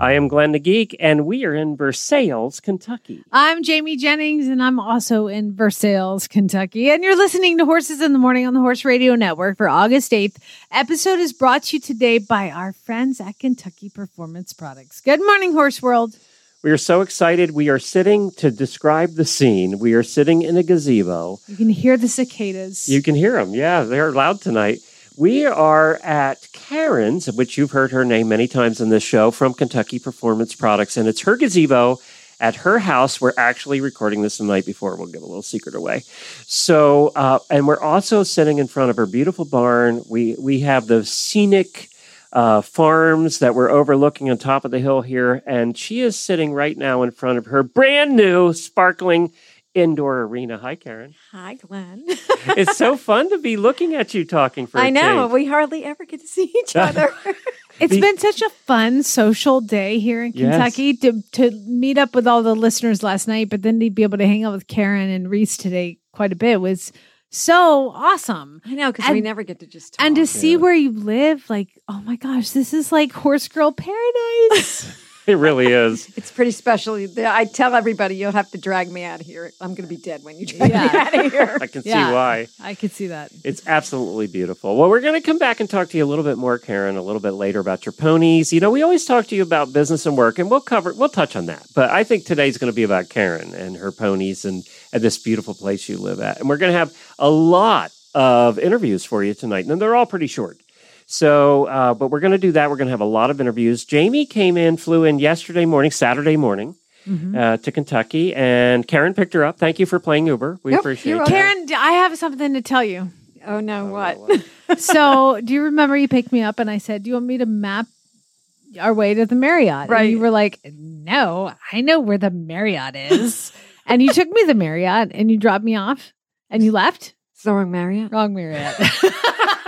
I am Glenn the Geek, and we are in Versailles, Kentucky. I'm Jamie Jennings, and I'm also in Versailles, Kentucky. And you're listening to Horses in the Morning on the Horse Radio Network for August 8th. Episode is brought to you today by our friends at Kentucky Performance Products. Good morning, Horse World. We are so excited. We are sitting to describe the scene. We are sitting in a gazebo. You can hear the cicadas. You can hear them. Yeah, they're loud tonight. We are at Karen's, which you've heard her name many times in this show from Kentucky Performance Products, and it's her gazebo at her house. We're actually recording this the night before. We'll give a little secret away. So, uh, and we're also sitting in front of her beautiful barn. We we have the scenic uh, farms that we're overlooking on top of the hill here, and she is sitting right now in front of her brand new, sparkling indoor arena. Hi, Karen. Hi, Glenn. it's so fun to be looking at you talking for. a I know. change. We hardly ever get to see each other. It's The- been such a fun social day here in Yes. Kentucky to, to meet up with all the listeners last night, but then to be able to hang out with Karen and Reese today quite a bit was so awesome. I know, because we never get to just talk. And to see where you live, like, oh my gosh, this is like horse girl paradise. It really is. it's pretty special. I tell everybody, you'll have to drag me out of here. I'm going to be dead when you drag Yeah. me out of here. I can Yeah. see why. I can see that. It's absolutely beautiful. Well, we're going to come back and talk to you a little bit more, Karen, a little bit later about your ponies. You know, we always talk to you about business and work, and we'll cover, we'll touch on that. But I think today's going to be about Karen and her ponies and, and this beautiful place you live at. And we're going to have a lot of interviews for you tonight, and they're all pretty short. So, uh, but we're going to do that. We're going to have a lot of interviews. Jamie came in, flew in yesterday morning, Saturday morning. Mm-hmm. Uh, to Kentucky, and Karen picked her up. Thank you for playing Uber. We Yep, appreciate you're. Karen, I have something to tell you. Oh, no, what? so, do you remember you picked me up and I said, Do you want me to map our way to the Marriott? Right. And you were like, No, I know where the Marriott is. and you took me to the Marriott and you dropped me off and you left. It's the wrong Marriott. Wrong Marriott.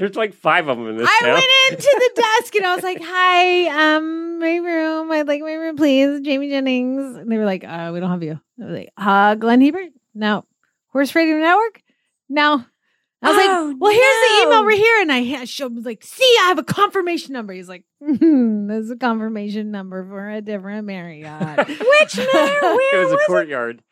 There's like five of them in this I town. went into the desk and I was like, "Hi, um, my room. I'd like my room, please, Jamie Jennings." And they were like, "Uh, we don't have you." I was like, "Uh, Glenn Hebert? No. Horse Radio Network? No." I was Oh, like, "Well, here's the email We're here," and I showed him like, "See, I have a confirmation number." He's like, hmm, "This is a confirmation number for a different Marriott." Which Marriott? Where it was a was courtyard.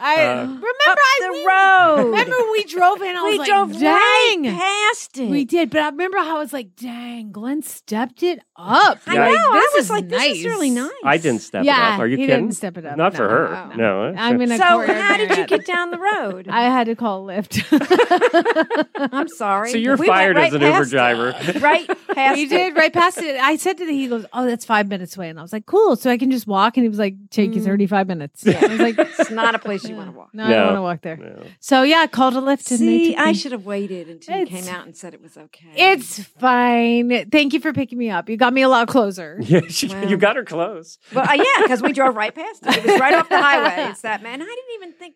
I Uh, remember Up I the we- road. Remember we drove in. I was we like, "Dang." right past it. We did, but I remember how I was like, dang, Glenn stepped it up. I Yeah. know. I was is like, this is really nice. I didn't step yeah, it up. Are you he kidding? didn't step it up. Not for her. no. No. I'm in a So, how did you get down the road? I had to call a Lyft. I'm sorry. So you're We fired right as an Uber past it. driver. right past he it. did right past it. I said to the he goes, "Oh, that's five minutes away," and I was like, "Cool." So I can just walk, and he was like, "Take you Mm. thirty five minutes." I was like, It's not a place you want to walk. "No, I No. don't want to walk there." No. So yeah, I called a Lyft. and they See, took I me. should have waited until you It's- came out and said it was okay. It's fine. Thank you for picking me up. You got me a lot closer. Yeah, she, Wow. you got her close. well, uh, yeah, because we drove right past it. It was right off the highway. It's that man. I didn't even think.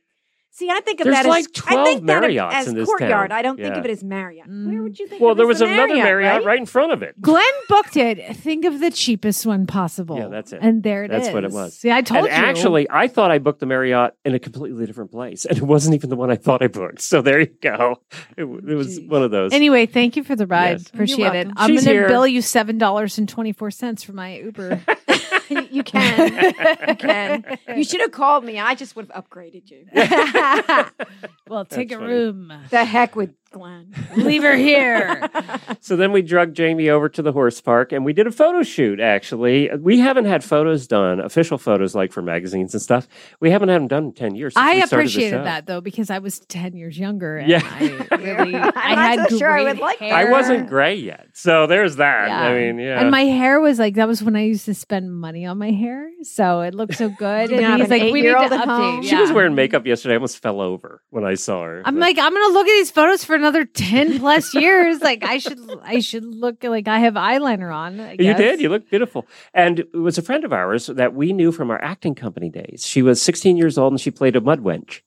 See, I think of There's that like as I 12 think that Marriotts as in this courtyard. town. I don't think of it as Marriott. Mm. Where would you think? Well, of there was as another Marriott right? right in front of it. Glenn booked it. Think of the cheapest one possible. Yeah, that's it. And there it is. That's what it was. See, I told and you. actually, I thought I booked the Marriott in a completely different place, and it wasn't even the one I thought I booked. So there you go. It, it was Jeez. one of those. Anyway, thank you for the ride. Yes. Appreciate You're it. I'm going to bill you seven dollars and twenty four cents for my Uber. you, you can. you can. You should have called me. I just would have upgraded you. well, take That's a funny. room. the heck with Glenn. Leave her here. So then we drug Jamie over to the horse park and we did a photo shoot, actually. We haven't had photos done, official photos like for magazines and stuff. We haven't had them done in 10 years. Since I we started appreciated that though because I was ten years younger. And Yeah. I really, I not had so sure I would like that. I wasn't gray yet. So there's that. I mean, yeah. And my hair was like that was when I used to spend money on my hair, so it looked so good. You and he's an like, "We need to eight-year-old update." home? she was wearing makeup yesterday. I almost fell over when I saw her. I'm But- like, I'm gonna look at these photos for another 10 plus years. Like I should I should look like I have eyeliner on. You did. You look beautiful. And it was a friend of ours that we knew from our acting company days. She was 16 years old and she played a mud wench.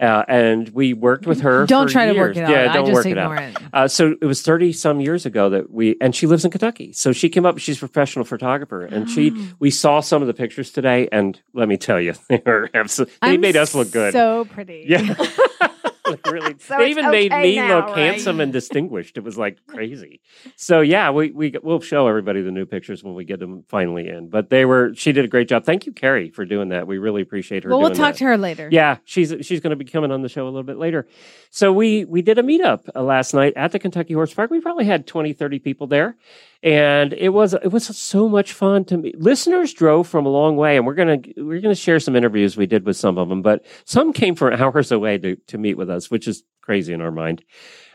Uh, and we worked with her. Don't try to work it out. Yeah, don't just work it out. it. Uh, so it was 30 some years ago that we, and she lives in Kentucky. So she came up, she's a professional photographer. And she, Oh. we saw some of the pictures today. And let me tell you, they were absolutely, they I'm made us look good. So pretty. yeah. Like, really, So they even made me now, look right? handsome and distinguished. It was like crazy. So yeah, we we we'll show everybody the new pictures when we get them finally in. But they were she did a great job. Thank you, Carri, for doing that. We really appreciate her. Well, we'll talk that. to her later. Yeah, she's she's going to be coming on the show a little bit later. So we we did a meetup uh, last night at the Kentucky Horse Park. We probably had 20, 30 people there. And it was it was so much fun to meet. Listeners drove from a long way, and we're gonna we're gonna share some interviews we did with some of them. But some came from hours away to to meet with us, which is crazy in our mind.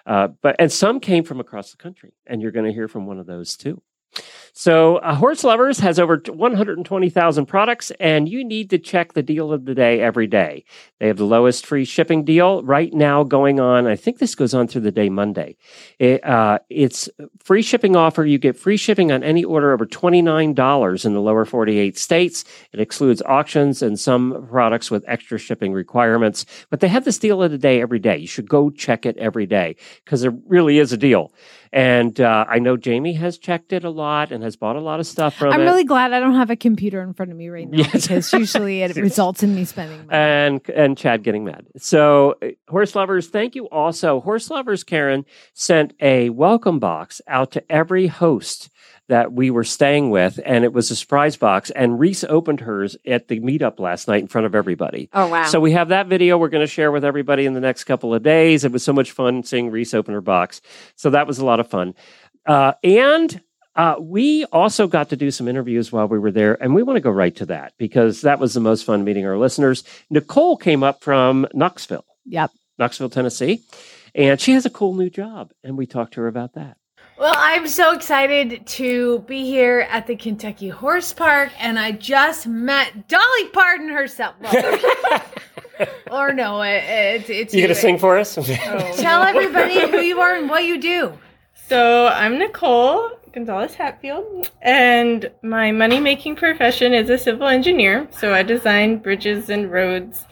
Uh, but and some came from across the country, and you're going to hear from one of those too. So, uh, Horseloverz has over 120,000 products, and you need to check the deal of the day every day. They have the lowest free shipping deal right now going on. I think this goes on through the day Monday. It, uh, it's free shipping offer. You get free shipping on any order over $29 in the lower 48 states. It excludes auctions and some products with extra shipping requirements. But they have this deal of the day every day. You should go check it every day because it really is a deal. And uh, I know Jamie has checked it a lot and has bought a lot of stuff from I'm it. really glad I don't have a computer in front of me right now Yes. because usually it results in me spending money. and and Chad getting mad. So, uh, Horseloverz, thank you. Also, Horseloverz, Karen sent a welcome box out to every host that we were staying with, and it was a surprise box. And Reese opened hers at the meetup last night in front of everybody. Oh wow. So we have that video we're going to share with everybody in the next couple of days. It was so much fun seeing Reese open her box. So that was a lot of fun. Uh, and uh, we also got to do some interviews while we were there, and we want to go right to that because that was the most fun meeting our listeners. Nicole came up from Knoxville, yep. Knoxville, Tennessee, and she has a cool new job, and we talked to her about that. Well, I'm so excited to be here at the Kentucky Horse Park, and I just met Dolly Parton herself. Well, or no, it, it's it's You gonna sing for us? Oh, Tell everybody who you are and what you do. So I'm Nicole Gonzalez Hatfield, and my money making profession is a civil engineer. So I design bridges and roads.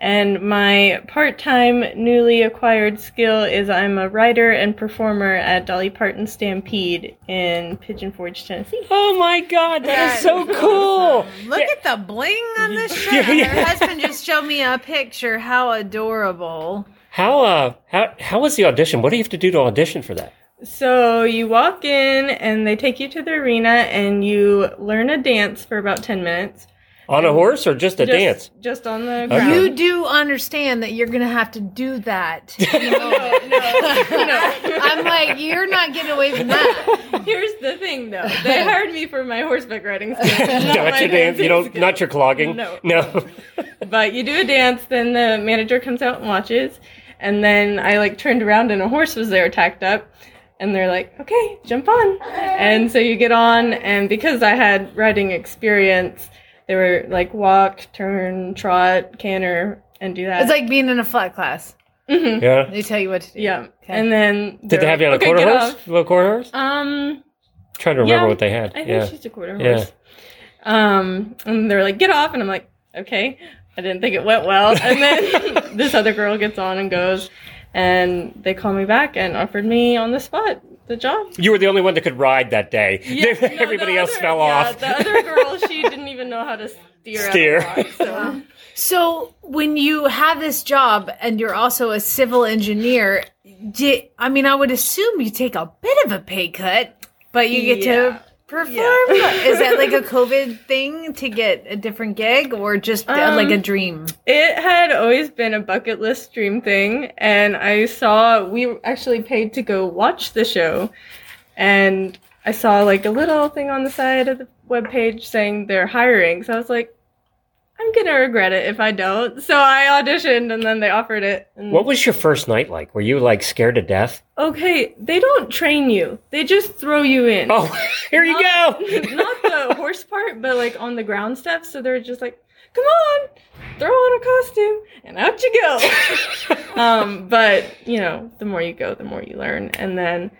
And my part time newly acquired skill is I'm a writer and performer at Dolly Parton Stampede in Pigeon Forge, Tennessee. oh my God, that is so cool! Look at the bling on this shirt. Yeah, yeah. Her husband just showed me a picture. How adorable. How uh how how was the audition? What do you have to do to audition for that? So you walk in and they take you to the arena and you learn a dance for about 10 minutes. On a horse or just a just, dance? Just on the ground. You do understand that you're going to have to do that. No, no, no. I'm like, you're not getting away from that. Here's the thing, though. They hired me for my horseback riding skills. not Not your dance. dancing You don't. skills. Not your clogging. No. No. But you do a dance, then the manager comes out and watches, and then I like turned around and a horse was there tacked up, and they're like, "Okay, jump on," and so you get on, and because I had riding experience, they were like walk, turn, trot, canter, and do that. It's like being in a flat class. Yeah. They tell you what to do. yeah, and then Did they're have you on a like, quarter "Okay, horse? off." Little quarter horse? Um, trying to remember yeah, what they had. I think yeah. she's a quarter Yeah. Um, and they're like, get off. And I'm like, okay. I didn't think it went well. And then this other girl gets on and goes. And they call me back and offered me on the spot the job. You were the only one that could ride that day. Yeah, no, Everybody the else other- fell yeah, off. The other girl, she didn't even know how to steer. Steer. Out of the box, so. So when you have this job and you're also a civil engineer, di- I mean, I would assume you take a bit of a pay cut, but you get Yeah. to perform. Is that like a COVID thing to get a different gig, or just Um, like a dream? It had always been a bucket list dream thing, and I saw we actually paid to go watch the show, and I saw like a little thing on the side of the webpage saying they're hiring. So I was like, I'm gonna regret it if I don't. So I auditioned, and then they offered it. And What was your first night like? Were you like scared to death? okay, they don't train you; they just throw you in. Oh, here you go. not the horse part, but like on the ground stuff. So they're just like, "Come on, throw on a costume and out you go. um, but you know, the more you go, the more you learn. And then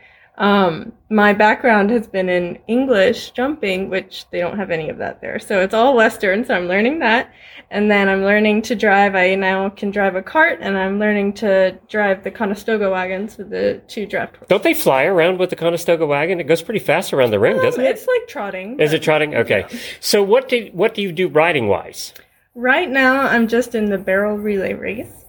um, my background has been in English jumping, which they don't have any of that there. So it's all Western. So I'm learning that. And then I'm learning to drive. I now can drive a cart and I'm learning to drive the Conestoga wagons with the two draft horses. Don't they fly around with the Conestoga wagon? It goes pretty fast around the ring, doesn't it? It's like trotting. Is it trotting? Okay. So what do what do you do riding wise? Right now, I'm just in the barrel relay race.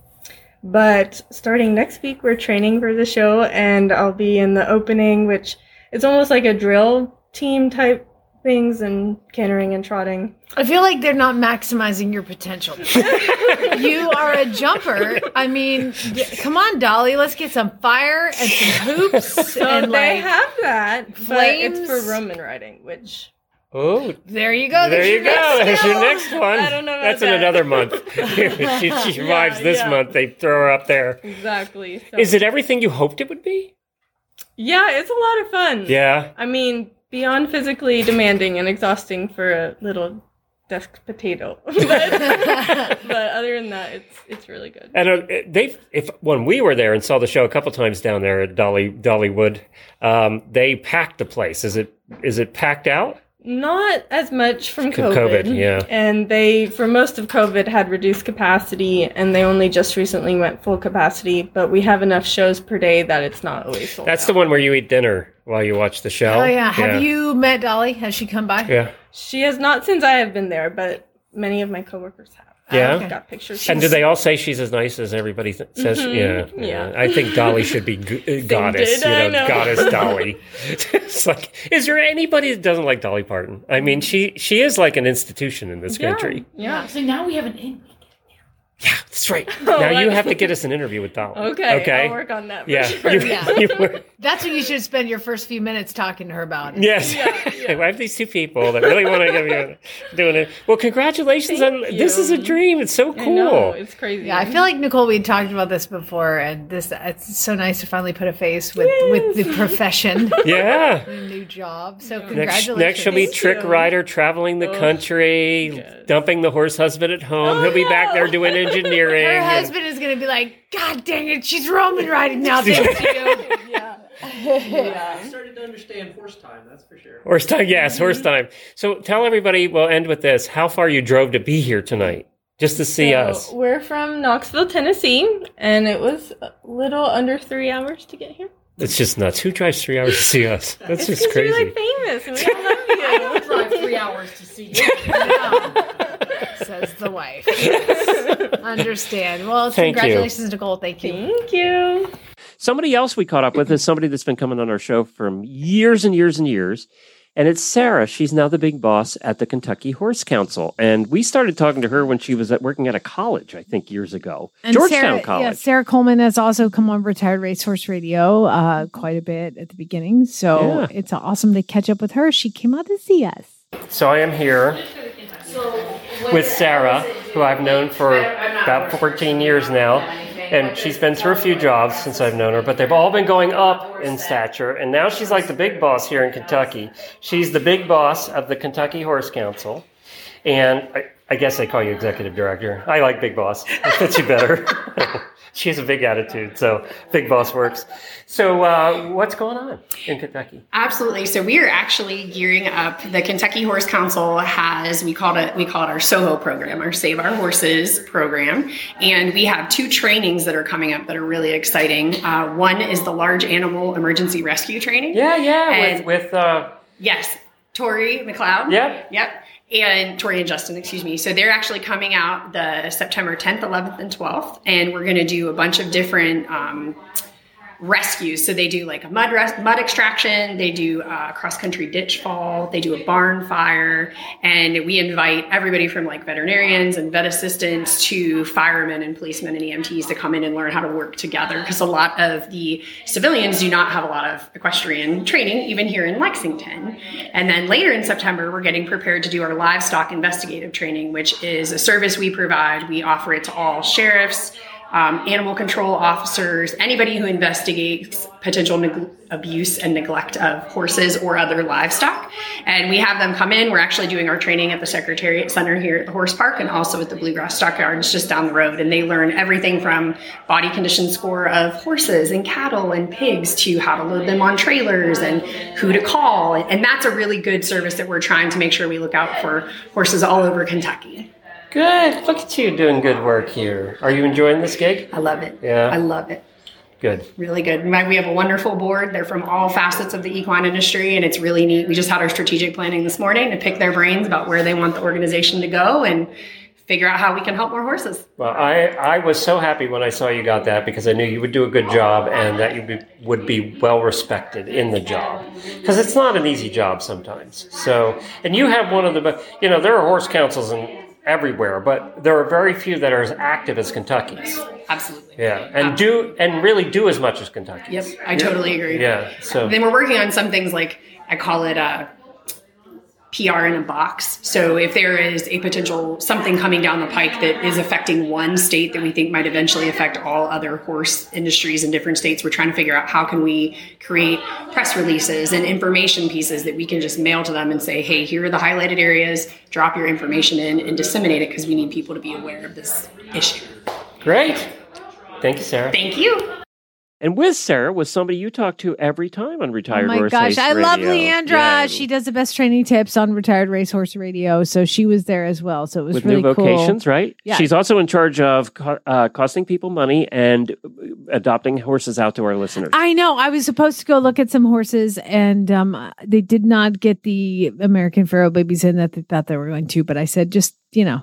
But starting next week, we're training for the show, and I'll be in the opening, which it's almost like a drill team type things, and cantering and trotting. I feel like they're not maximizing your potential. you are a jumper. I mean, come on, Dolly. Let's get some fire and some hoops So and they like. have that, but it's for. Roman riding, which Oh, there you go. there you go. There's your next one. I don't know about That's in another month. she, she survives Yeah, this yeah. month. They throw her up there. exactly. So. Is it everything you hoped it would be? Yeah, it's a lot of fun. Yeah. I mean, beyond physically demanding and exhausting for a little desk potato. but, but other than that, it's it's really good. And uh, they, if when we were there and saw the show a couple times down there at Dolly Dollywood, um, they packed the place. Is it is it packed out? Not as much from From COVID. COVID, yeah. And they, for most of COVID, had reduced capacity, and they only just recently went full capacity. But we have enough shows per day that it's not always sold. That's out. the one where you eat dinner while you watch the show. Oh yeah. Have you met Dolly? Has she come by? Yeah. She has not since I have been there, but many of my coworkers have. Yeah? I've got pictures. And do they all say she's as nice as everybody th- says? Yeah, yeah. Mm-hmm. Yeah. I think Dolly should be g- uh, goddess. did, You know, know. goddess Dolly. it's like, is there anybody that doesn't like Dolly Parton? I mean, she she is like an institution in this Yeah, country. Yeah. So now we have an in. Yeah, that's right. Oh now you have to get us an interview with Dolly. Okay. Okay. I'll work on that. For yeah. Sure. You, Yeah. you were- That's what you should spend your first few minutes talking to her about. yes. I have these two people that really want to get me doing it. Well, congratulations on Thank this. Is a dream. It's so I cool. know. It's crazy. Yeah, I feel like Nicole. We talked about this before, and this it's so nice to finally put a face with with the profession, yeah. new job. So Next, congratulations. next she'll be trick rider traveling the oh, country, yes. dumping the horse husband at home. Oh, He'll be back there doing engineering. Her and- husband is going to be like, God dang it, she's Roman riding now. Thank you. I started to understand horse time, that's for sure. Horse time, yes, horse mm-hmm. time. So tell everybody, we'll end with this, how far you drove to be here tonight, just to see So, us. We're from Knoxville, Tennessee, and it was a little under three hours to get here. It's just nuts. Who drives three hours to see us? That's It's just 'cause crazy. you're like famous, and we all love you. Drive three hours to see you. Says the wife. Yes. Understand. Well, Thank you. congratulations, Nicole. Thank you. Thank you. Somebody else we caught up with is somebody that's been coming on our show for years and years and years. And it's Sarah. She's now the big boss at the Kentucky Horse Council. And we started talking to her when she was at working at a college, I think, years ago. And Georgetown Sarah, College. Yeah, Sarah Coleman has also come on Retired Racehorse Radio uh, quite a bit at the beginning. So Yeah. it's awesome to catch up with her. She came out to see us. So I am here with Sarah, who I've known for about 14 years now. And she's been through a few jobs since I've known her, but they've all been going up in stature. And now she's like the big boss here in Kentucky. She's the big boss of the Kentucky Horse Council. And I, I guess I call you executive director. I like big boss. That fits you better. she has a big attitude, so big boss works. So, uh, what's going on in Kentucky? Absolutely. So we are actually gearing up. The Kentucky Horse Council has we call it we call it our SOHO program, our Save Our Horses program, and we have two trainings that are coming up that are really exciting. Uh, one is the large animal emergency rescue training. Yeah, yeah, And- with, with uh, Yes, Tori McLeod. Yep. Yep. And Tori and Justin, excuse me. So they're actually coming out the September 10th, 11th, and 12th, and we're going to do a bunch of different um, rescues. So they do like a mud res- mud extraction, they do uh, a cross country ditch fall, they do a barn fire, and we invite everybody from like veterinarians and vet assistants to firemen and policemen and EMTs to come in and learn how to work together because a lot of the civilians do not have a lot of equestrian training, even here in Lexington. And then later in September, we're getting prepared to do our livestock investigative training, which is a service we provide. We offer it to all sheriffs um, animal control officers, anybody who investigates potential neg- abuse and neglect of horses or other livestock. And we have them come in. We're actually doing our training at the Secretariat Center here at the Horse Park and also at the Bluegrass Stockyards just down the road. And they learn everything from body condition score of horses and cattle and pigs to how to load them on trailers and who to call. And that's a really good service that we're trying to make sure we look out for horses all over Kentucky. Good. Look at you doing good work here. Are you enjoying this gig? I love it. Yeah. I love it. Good. Really good. We have a wonderful board. They're from all facets of the equine industry, and it's really neat. We just had our strategic planning this morning to pick their brains about where they want the organization to go and figure out how we can help more horses. Well, I, I was so happy when I saw you got that because I knew you would do a good job and that you be, would be well respected in the job. Because it's not an easy job sometimes. So, and you have one of the, you know, there are horse councils in everywhere, but there are very few that are as active as Kentucky's. Absolutely. Yeah, and do and really do as much as Kentucky. Yep, I totally agree. Yeah. So Then we're working on some things like I call it uh, PR in a box. So if there is a potential something coming down the pike that is affecting one state that we think might eventually affect all other horse industries in different states, we're trying to figure out how can we create press releases and information pieces that we can just mail to them and say, hey, here are the highlighted areas. Drop your information in and disseminate it because we need people to be aware of this issue. great. Thank you, Sarah. Thank you. And with Sarah was somebody you talk to every time on Oh Retired my Horse gosh, Race I love Radio. Leandra. Yeah. She does the best training tips on retired racehorse radio. So she was there as well. So it was with really new cool. vocations, right? Yeah. She's also in charge of co- uh, costing people money and uh, adopting horses out to our listeners. I know. I was supposed to go look at some horses, and um, they did not get the American Pharoah babies in that they thought they were going to. But I said, just you know,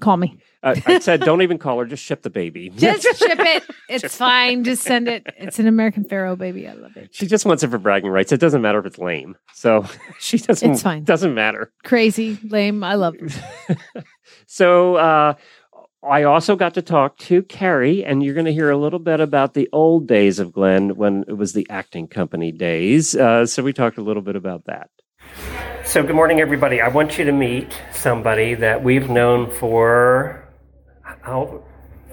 call me. Uh, I said, don't even call her, just ship the baby. Just ship it. It's fine. Just send it. It's an American Pharoah baby. I love it. she just wants it for bragging rights. It doesn't matter if it's lame. So she doesn't. It's fine. Doesn't matter. Crazy, lame. I love it. So uh, I also got to talk to Carri, and you're going to hear a little bit about the old days of Glenn when it was the acting company days. Uh, so we talked a little bit about that. So good morning, everybody. I want you to meet somebody that we've known for how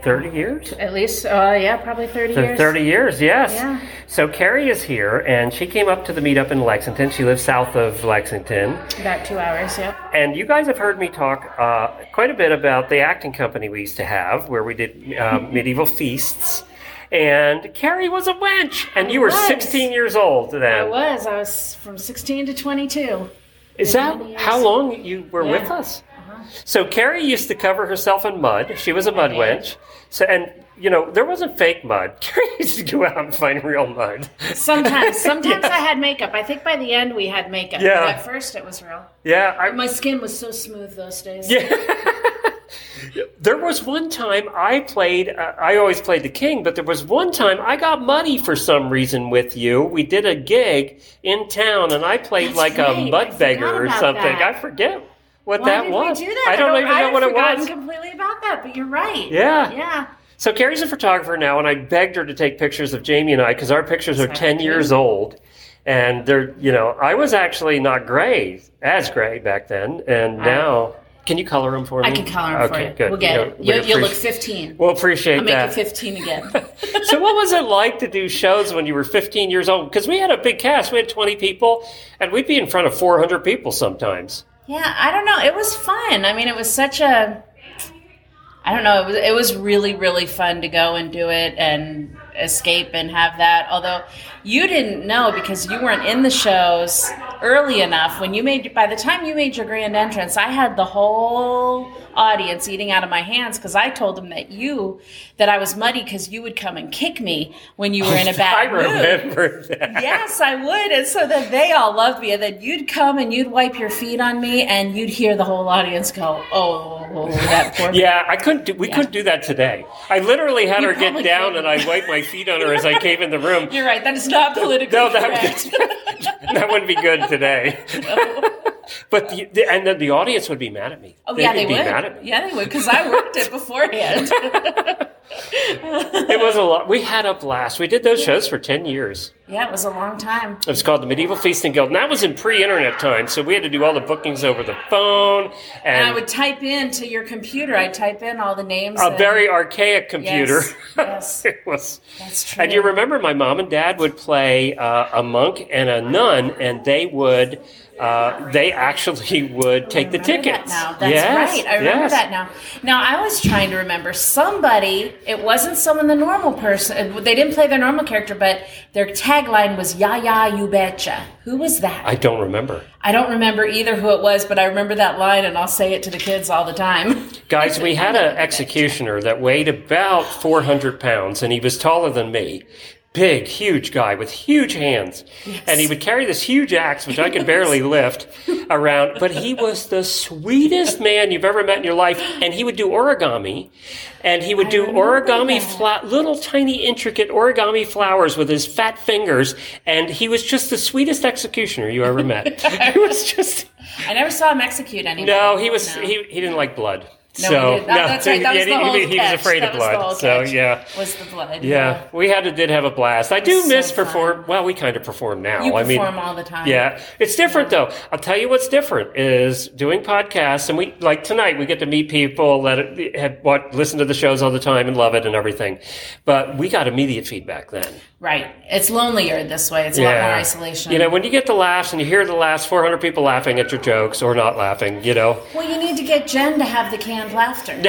30 years. At least, uh, yeah, probably 30 So years. 30 years, yes. Yeah. So Carri is here, and she came up to the meetup in Lexington. She lives south of Lexington. About two hours, yeah. And you guys have heard me talk uh, quite a bit about the acting company we used to have, where we did um, medieval feasts. And Carri was a wench, and you were was. 16 years old then. I was. I was from 16 to 22. Is that how long you were Yeah. with us? So Carri used to cover herself in mud. She was a mud wench. So and you know there wasn't fake mud. Carri used to go out and find real mud. Sometimes, sometimes I had makeup. I think by the end we had makeup. Yeah. But at first it was real. Yeah, I, My skin was so smooth those days. Yeah. there was one time I played, uh, I always played the king, but there was one time I got muddy for some reason with you. We did a gig in town and I played That's like right. a mud beggar or something. that. I forget what Why that did was. we do that? I don't oh, even know what it was. completely about that, but you're right. Yeah. Yeah. So Carri's a photographer now, and I begged her to take pictures of Jamie and I because our pictures are ten years old, and they're you know I was actually not gray as gray back then, and now can you color them for me? I can color them okay, for you. Good. We'll get You it. know, we You'll, you'll look 15. We'll appreciate that. I'll make you 15 again. so what was it like to do shows when you were 15 years old? Because we had a big cast. We had 20 people, and we'd be in front of 400 people sometimes. Yeah, I don't know. It was fun. I mean, it was such a I don't know. It was it was really really fun to go and do it and escape and have that. Although you didn't know because you weren't in the shows early enough when you made by the time you made your grand entrance, I had the whole audience eating out of my hands because I told them that you that I was muddy because you would come and kick me when you were in a bad I mood. remember that. Yes, I would. And so that they all loved me. And then you'd come and you'd wipe your feet on me and you'd hear the whole audience go, Oh, that poor Yeah, I couldn't. Do, we couldn't do that today. I literally had You her get down, couldn't. and I wiped my feet on her as I came in the room. You're right. That is not politically No, that, correct. that wouldn't be good today. but the, the, and then the audience would be mad at me. Oh, yeah, they be would. mad at me. Yeah, they would because I worked it beforehand. it was a lot. We had a blast. We did those shows for 10 years. Yeah, it was a long time. It was called the Medieval Feasting Guild, and that was in pre-internet time, so we had to do all the bookings over the phone. And, And I would type into your computer. I'd type in all the names. a and- very archaic computer. Yes, yes. it was. That's true. And you remember my mom and dad would play uh, a monk and a nun, and they would, uh, they actually would take the tickets. That now. That's Yes, right. I remember yes. that now. Now I was trying to remember somebody. It wasn't someone the normal person. They didn't play their normal character, but their tagline was "Ya ya, you betcha." Who was that? I don't remember. I don't remember either who it was, but I remember that line, and I'll say it to the kids all the time. Guys, we had an executioner that weighed about 400 pounds, and he was taller than me. Big, huge guy with huge hands. And he would carry this huge axe, which I could barely lift around, but he was the sweetest man you've ever met in your life. And he would do origami, and he would do origami, fla- little tiny intricate origami flowers with his fat fingers. And he was just the sweetest executioner you ever met. he was just, I never saw him execute anybody. no, he was, he, he didn't like blood. No, so, did. That- that's right. That was he, the whole he, he was afraid That of blood. So, yeah. Was the blood? Yeah, we had to did have a blast. I do miss perform. Well, we kind of perform now. You I mean, perform all the time. Yeah, it's different though. I'll tell you what's different is doing podcasts, and we like tonight we get to meet people that have what listen to the shows all the time and love it and everything. But we got immediate feedback then. Right. It's lonelier this way. It's a lot more isolation. You know, when you get the laughs and you hear the last 400 people laughing at your jokes or not laughing, you know. well, you need to get Jen to have the canned laughter.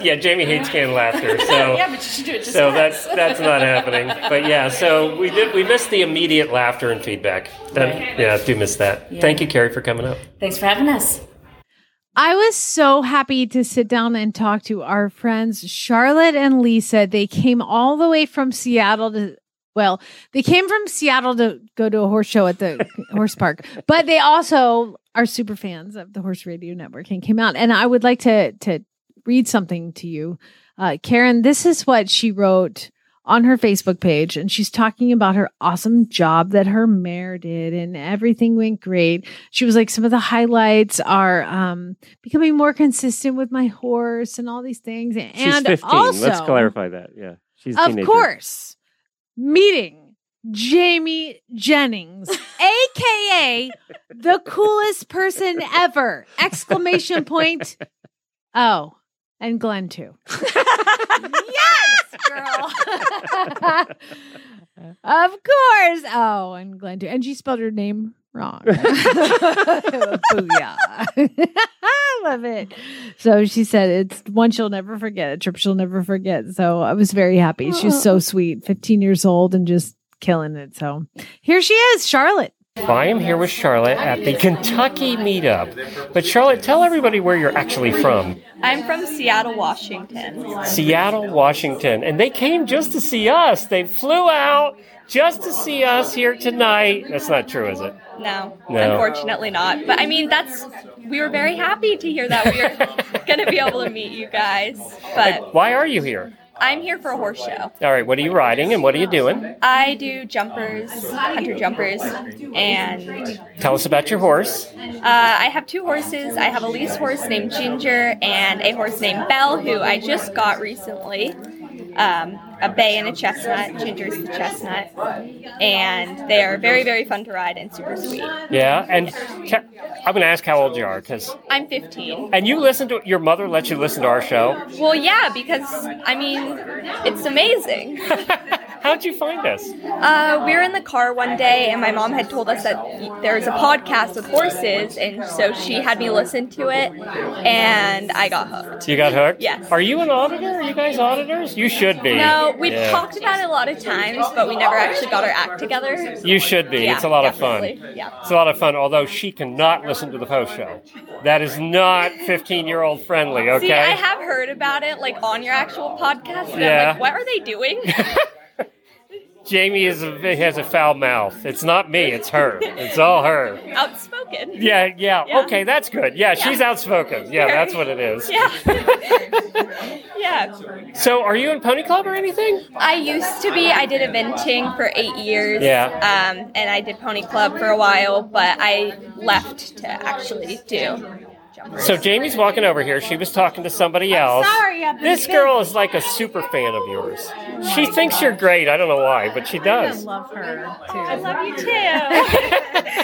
yeah, Jamie hates canned laughter, so yeah, but you should do it just so once. that's that's not happening. But yeah, so we did we missed the immediate laughter and feedback. That, Yeah, I do miss that. Thank you, Carri, for coming up. Thanks for having us. I was so happy to sit down and talk to our friends Charlotte and Lisa. They came all the way from Seattle to well, they came from Seattle to go to a horse show at the horse park, but they also are super fans of the Horse Radio Network and came out. And I would like to to read something to you, uh, Karen. This is what she wrote on her Facebook page, and she's talking about her awesome job that her mare did, and everything went great. She was like, some of the highlights are um, becoming more consistent with my horse, and all these things. And She's 15. also, Let's clarify that. Yeah. She's a of teenager. course, meeting Jamie Jennings, aka the coolest person ever! Exclamation point. Oh, and Glenn too. yes, girl. of course. Oh, and Glenn too. And she spelled her name wrong. Booyah. I love it. So she said it's one she'll never forget, a trip she'll never forget. So I was very happy. She was so sweet, 15 years old and just killing it. So here she is, Charlotte. I am here with Charlotte at the Kentucky meetup. But Charlotte, tell everybody where you're actually from. I'm from Seattle, Washington. Seattle, Washington. And they came just to see us. They flew out just to see us here tonight. That's not true, is it? No, No. unfortunately not. But I mean, that's we were very happy to hear that we are going to be able to meet you guys. But Why are you here? I'm here for a horse show. All right, what are you riding and what are you doing? I do jumpers, hunter jumpers, and Tell us about your horse. uh, I have two horses. I have a lease horse named Ginger and a horse named Belle, who I just got recently. Um, a bay and a chestnut. Ginger's the chestnut, and they are very, very fun to ride and super sweet. Yeah, and te- I'm going to ask how old you are because. I'm 15. And you listen to your mother lets you listen to our show. Well, yeah, because I mean, it's amazing. How'd you find us? Uh, we were in the car one day, and my mom had told us that there's a podcast with horses, and so she had me listen to it, and I got hooked. You got hooked? Yes. Are you an auditor? Are you guys auditors? You should be. No, we've Yeah. talked about it a lot of times, but we never actually got our act together. You should be. Yeah, it's a lot of fun. Yeah. It's a lot of fun, although she cannot listen to the post show. That is not 15 year old friendly, okay? See, I have heard about it, like on your actual podcast. And Yeah. I'm like, what are they doing? Jamie is a, has a foul mouth. It's not me, it's her. It's all her. Outspoken. Yeah, yeah, Yeah. Okay, that's good. Yeah, she's outspoken. Yeah, that's what it is. Yeah. yeah. So, are you in Pony Club or anything? I used to be. I did eventing for eight years. Yeah. Um, and I did Pony Club for a while, but I left to actually do. So Jamie's walking over here. She was talking to somebody else. sorry, I've been This girl is like a super fan of yours. She thinks you're great. I don't know why, but she does. I love her too. I love you too.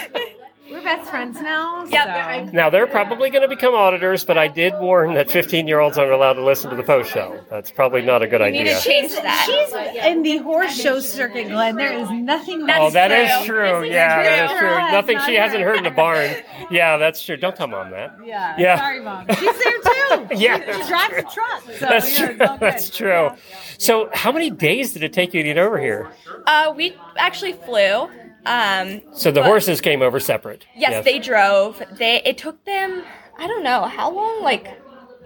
We're best friends now. Yep. So. Now they're probably going to become auditors, but I did warn that 15 year olds aren't allowed to listen to the post show. That's probably not a good We need idea. to change that. She's in the horse show circuit, Glenn. There is nothing. That's Oh, that true. is true. This is Yeah, true. that is true. That's Nothing not she hasn't heard in the barn. Yeah, that's true. Don't tell mom that. Yeah. Yeah. Sorry, mom. She's there too. Yeah, She, she drives a truck. So, That's yeah, true. it's. That's true. So, how many days did it take you to get over here? Uh, we actually flew. Um, So the but- horses came over separate. Yes, they drove. They it took them I don't know how long, like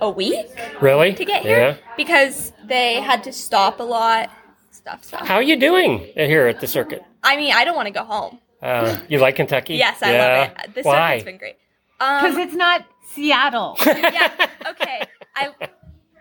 a week really to get here Yeah. because they had to stop a lot. Stuff. So How are you doing here at the circuit? I mean, I don't want to go home. Uh, you like Kentucky? Yes, I yeah. love it. The Why? circuit's been great. Because Um, it's not Seattle. yeah. Okay. I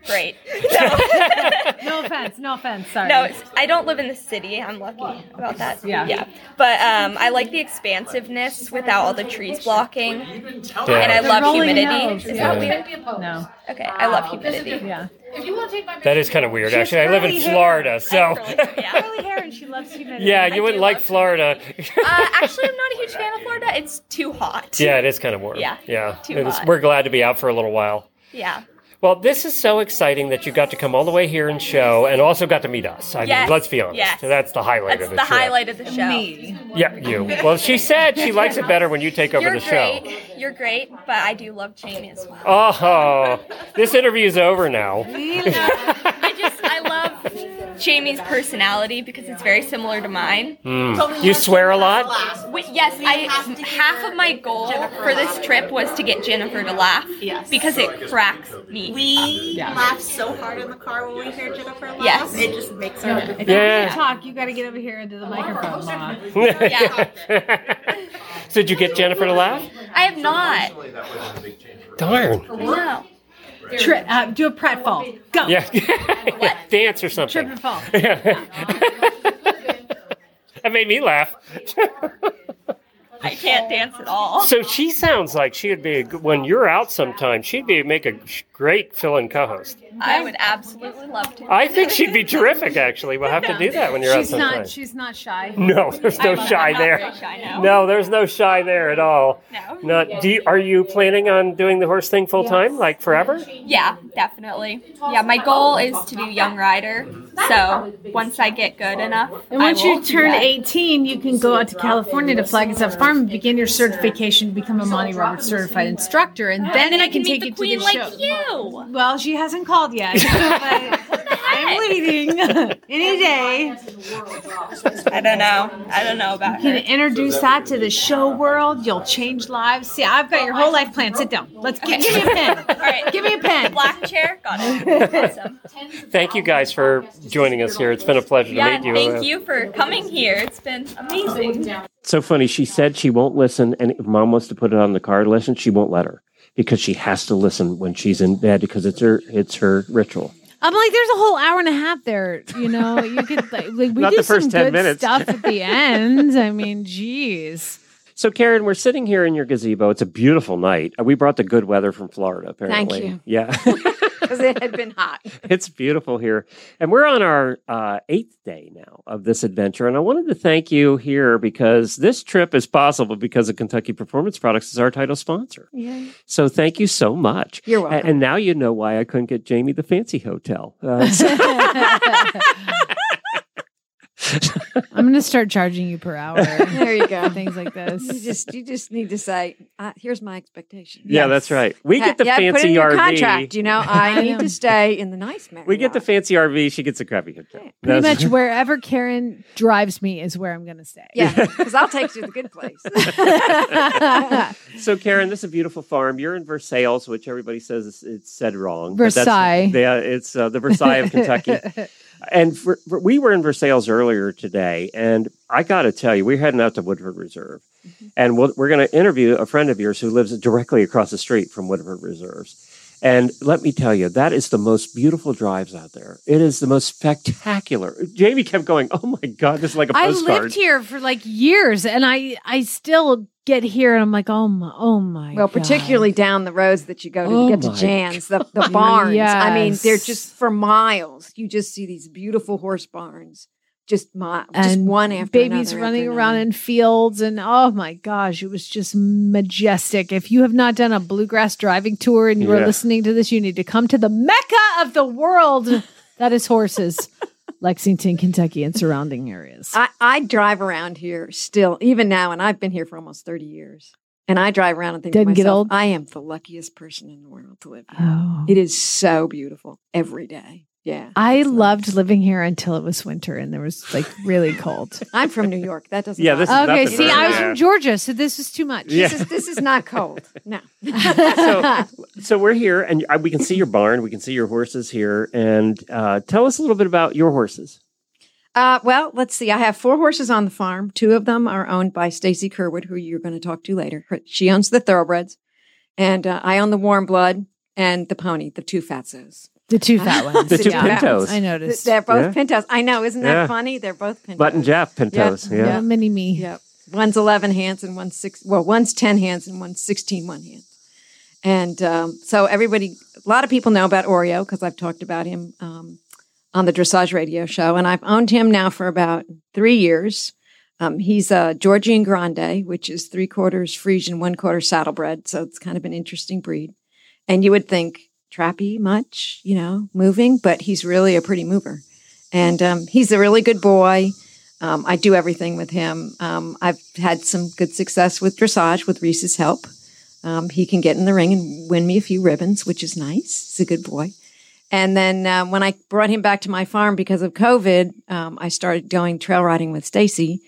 great. no offense. No offense. Sorry. No, I don't live in the city. I'm lucky about that. Yeah. Yeah. But um, I like the expansiveness without all the trees blocking. And I love humidity. Is that weird? No. Okay, I love humidity. Yeah. If you want to take my That is kind of weird, actually. I live in curly hair. Florida, so Curly hair and she loves humidity. yeah, you wouldn't like Florida. Uh, actually, I'm not a huge fan of Florida. It's too hot. yeah, it is kind of warm. Yeah, yeah. too It is- hot. we're glad to be out for a little while. Yeah. Well, this is so exciting that you got to come all the way here and show, and also got to meet us. I Yes, mean, let's be honest. yes. That's the highlight That's of the, the trip. highlight of the show. Me. Yeah, you. Well, she said she likes it better when you take over You're the show. great. You're great, but I do love Jamie as well. Oh, this interview is over now. Jamie's personality because it's very similar to mine. Hmm. You swear a lot? Wait, yes, I half of my goal for this trip was to get Jennifer to laugh. Yes. Because it cracks me. We up. laugh so hard in the car when we hear Jennifer laugh. Yes. It just makes our If Yeah. you talk, you got to get over here into the microphone, Mama. so did you get Jennifer to laugh? I have not. Darn. No. Tri- uh, do a pratfall. Go. Yeah. Dance or something. Trip and fall. that made me laugh. I can't dance at all. So she sounds like she'd be a good, when you're out sometime. She'd be make a great fill-in co-host. I would absolutely love to. I think she'd be terrific. Actually, we'll have to do that when you're She's out sometime. not. She's not shy. No, there's no I'm- shy I'm not there. very shy, no. No, there's no shy there at all. No. Not. Do you, are you planning on doing the horse thing full time, like forever? Yeah, definitely. Yeah, my goal is to do young rider. So once I get good enough, And once I will you turn 18, you can go out to California to Flag Is Up Farm and begin your certification to become a Monty Roberts certified instructor, and then, then I I can can take meet you to the like show. you. Well, she hasn't called yet, I'm waiting any day. I don't know. I don't know about You can her. introduce that to the show world. You'll change lives. See, I've got your whole life plan. Sit down. Let's get, give me a pen. All right, Give me a pen. black chair. Got it. Awesome. Thank you guys for joining us here. It's been a pleasure to Yeah, meet you. thank you for coming here. It's been amazing. So funny. She said she won't listen, and if mom wants to put it on the car to listen, she won't let her because she has to listen when she's in bed because it's her it's her ritual. I'm like, there's a whole hour and a half there. You know, you could like, like we Not do the first some 10 good minutes. stuff at the end. I mean, geez. So Karen, we're sitting here in your gazebo. It's a beautiful night. We brought the good weather from Florida. Apparently, you. Yeah. because it had been hot. it's beautiful here. And we're on our uh, eighth day now of this adventure. And I wanted to thank you here because this trip is possible because of Kentucky Performance Products is our title sponsor. Yeah. So thank you so much. You're welcome. And now you know why I couldn't get Jamie the fancy hotel. Uh, so- I'm going to start charging you per hour. There you go. Things like this. You just you just need to say, uh, "Here's my expectation." yeah, that's right. We Ha- get the yeah, fancy put RV. contract. You know, I I need to stay in the nice Marriott. We get the fancy RV. She gets a crappy hotel. Pretty That's- much wherever Karen drives me is where I'm going to stay. yeah, because I'll take you to the good place. So, Karen, this is a beautiful farm. You're in Versailles, which everybody says is, it's said wrong. but that's- Versailles. Yeah, it's uh, the Versailles of Kentucky. And for, for- we were in Versailles earlier today, and I got to tell you, we're heading out to Woodford Reserve, mm-hmm. and we'll, we're going to interview a friend of yours who lives directly across the street from Woodford Reserves. And let me tell you, that is the most beautiful drives out there. It is the most spectacular. Jamie kept going, "Oh my God, this is like a postcard." I lived here for like years and I I still get here and I'm like, oh my, oh my. Well, God. particularly down the roads that you go to Oh get to Jan's, the, the barns. I mean, they're just for miles. You just see these beautiful horse barns, just mi- just and one after another. babies another running after around another. in fields and oh my gosh it was just majestic if you have not done a bluegrass driving tour and you are listening to this you need to come to the mecca of the world that is horses lexington kentucky and surrounding areas I, I drive around here still, even now, and I've been here for almost 30 years. And I drive around and think Doesn't to get old? I am the luckiest person in the world to live here. Oh. It is so beautiful every day. Yeah. i loved living here until it was winter and there was like really cold I'm from New York. That doesn't Yeah, this is okay see i was her. from georgia so this is too much Yeah. This, is, this is not cold. No. so, so we're here, and we can see your barn. We can see your horses here, and uh, tell us a little bit about your horses. Uh, well, let's see. I have four horses on the farm. Two of them are owned by Stacy Kerwood, who you're going to talk to later. Her, she owns the thoroughbreds, and uh, I own the warm blood and the pony, the two fatzos. The two fat ones The two yeah. pintos. i noticed They're both Yeah. pintos. I know, isn't that Yeah. funny? They're both pintos. Button Jeff Pintos. Yep. Yeah. yeah mini me Yep. One's 11 hands and one's six. Well, one's 10 hands and one's 16 one hand. And um, so everybody, a lot of people know about Oreo because I've talked about him um, on the dressage radio show. And I've owned him now for about three years. Um, he's a Georgian Grande, which is three quarters Frisian, one quarter saddlebred. So it's kind of an interesting breed. And you would think trappy much, you know, moving, but he's really a pretty mover. And um, he's a really good boy. Um, I do everything with him. Um, I've had some good success with dressage with Reese's help. Um, he can get in the ring and win me a few ribbons, which is nice. He's a good boy. And then um, when I brought him back to my farm because of COVID, um, I started going trail riding with Stacy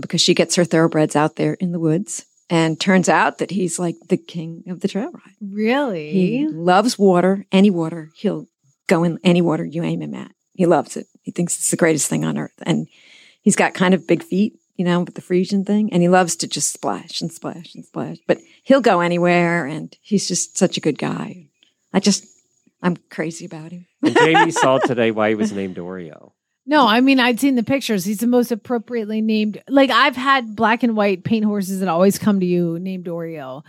because she gets her thoroughbreds out there in the woods. And turns out that he's like the king of the trail ride. really He loves water, any water. He'll go in any water you aim him at. He loves it. He thinks it's the greatest thing on earth. And he's got kind of big feet, you know, with the Frisian thing. And he loves to just splash and splash and splash. But he'll go anywhere and he's just such a good guy. I just, I'm crazy about him. And Jamie saw today why he was named Oreo. No, I mean I'd seen the pictures. He's the most appropriately named. Like I've had black and white paint horses that always come to you named Oreo,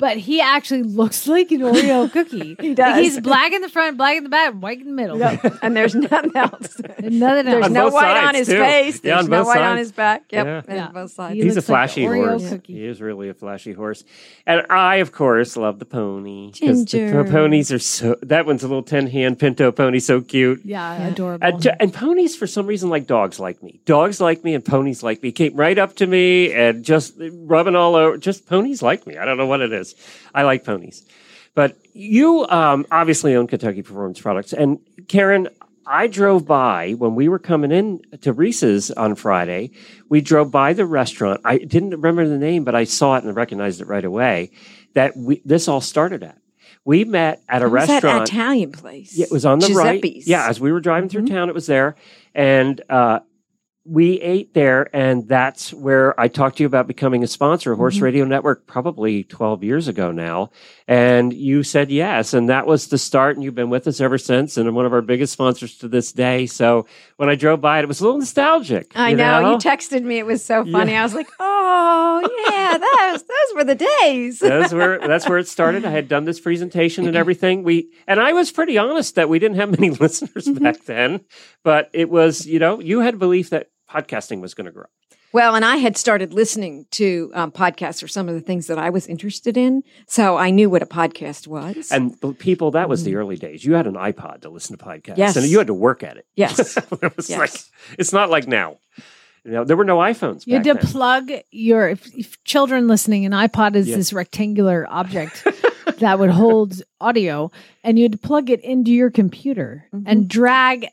but he actually looks like an Oreo cookie. He Like, does. he's black in the front, black in the back, white in the middle. and there's nothing else. And nothing There's else. On no both white on his too. face. Yeah, There's no both white on his back. Yep. Yeah. and Yeah. both sides. He He's a looks like flashy Oreo horse. cookie. He is really a flashy horse. And I, of course, love the pony. 'cause The Ginger. p- ponies are so, that one's a little 10 hand pinto pony, so cute. Yeah, adorable. And, and ponies, for some reason, like dogs like me. Dogs like me and ponies like me. Came right up to me and just rubbing all over. Just ponies like me. I don't know what it is. I like ponies. But you um, obviously own Kentucky Performance Products. And Karen, I drove by when we were coming in to Reese's on Friday. We drove by the restaurant. I didn't remember the name, but I saw it and recognized it right away. That we, this all started at. We met at a What restaurant. Italian place. Yeah, it was on the right. Giuseppe's. Yeah, as we were driving through town, it was there, and uh, we ate there, and that's where I talked to you about becoming a sponsor of Horse Mhm. Radio Network probably twelve years ago now, and you said yes, and that was the start, and you've been with us ever since, and one of our biggest sponsors to this day. So when I drove by it, it was a little nostalgic. I you know. You texted me. It was so funny. Yeah. I was like, oh, yeah, those, those were the days. that's where that's where it started. I had done this presentation and everything. We and I was pretty honest that we didn't have many listeners Mm-hmm. back then, but it was you know you had belief that podcasting was going to grow. Well, and I had started listening to um, podcasts or some of the things that I was interested in. So I knew what a podcast was. And people, that was the early days. You had an iPod to listen to podcasts, Yes. and you had to work at it. Yes. it was Yes. like it's not like now. You know, there were no iPhones. You had to then. plug your if, if children listening. An iPod is Yeah. this rectangular object that would hold audio, and you'd plug it into your computer Mm-hmm. and drag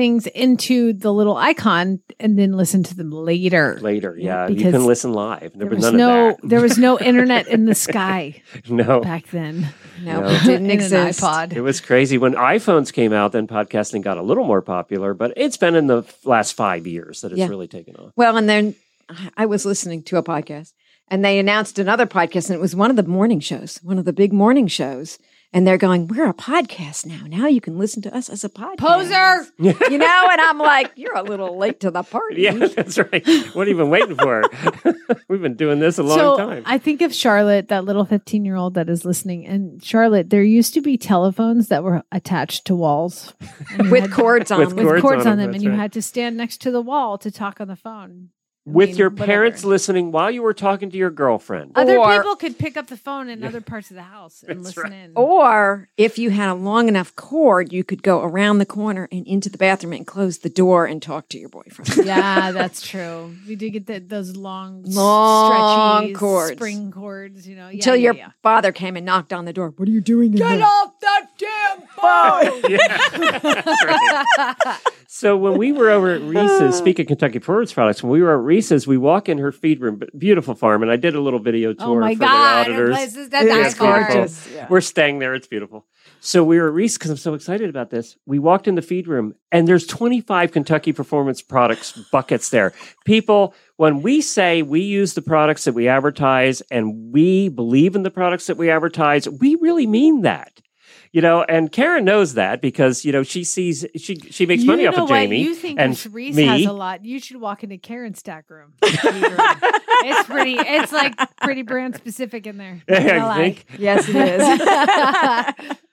things into the little icon, and then listen to them later. later. Yeah, Because you can listen live. There, There was was none no of that. there was no internet in the sky no. back then. no, No. it didn't exist. an iPod. It was crazy when iPhones came out. Then podcasting got a little more popular, but it's been in the last five years that it's Yeah. really taken off. Well, and then I was listening to a podcast and they announced another podcast and it was one of the morning shows, one of the big morning shows. And they're going, We're a podcast now. Now you can listen to us as a podcast. Poser. You know, and I'm like, You're a little late to the party. Yeah, that's right. What have you been waiting for? We've been doing this a long so time. I think of Charlotte, that little 15 year old that is listening. And Charlotte, there used to be telephones that were attached to walls With cords on With them. with cords on them, that's and you right. had to stand next to the wall to talk on the phone. I With mean, your whatever. parents listening while you were talking to your girlfriend. Other Or- people could pick up the phone in other parts of the house and listen right. in. Or if you had a long enough cord, you could go around the corner and into the bathroom and close the door and talk to your boyfriend. yeah, that's true. We did get the, those long, Long stretchy cords. spring cords. You know, yeah, Until yeah, your yeah. father came and knocked on the door. What are you doing? Get there? off that damn phone! So when we were over at Reese's, speaking of Kentucky Performance Products, when we were at Reese's, we walk in her feed room, beautiful farm, and I did a little video oh tour Oh my for God, the auditors. place is that Yeah, it's gorgeous. Yeah. We're staying there; it's beautiful. So we were at Reese because I'm so excited about this. We walked in the feed room, and there's 25 Kentucky Performance Products buckets there. People, when we say we use the products that we advertise and we believe in the products that we advertise, we really mean that. You know, and Karen knows that because you know she sees she she makes money you off of what? Jamie You think and Reese me. has a lot. You should walk into Karen's stack room. it's pretty. It's like pretty brand specific in there. Not Yeah, gonna you lie. think? Yes, it is.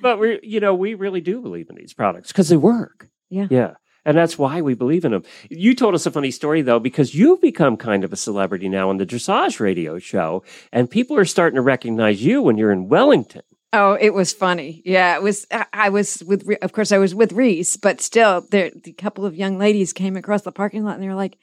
But we, you know, we really do believe in these products because they work. Yeah. Yeah. And that's why we believe in them. You told us a funny story though, because you've become kind of a celebrity now on the dressage radio show, and people are starting to recognize you when you're in Wellington. Oh, it was funny. Yeah, it was. I- was with, of course, I was with Reese, but still, there, the couple of young ladies came across the parking lot and they were like,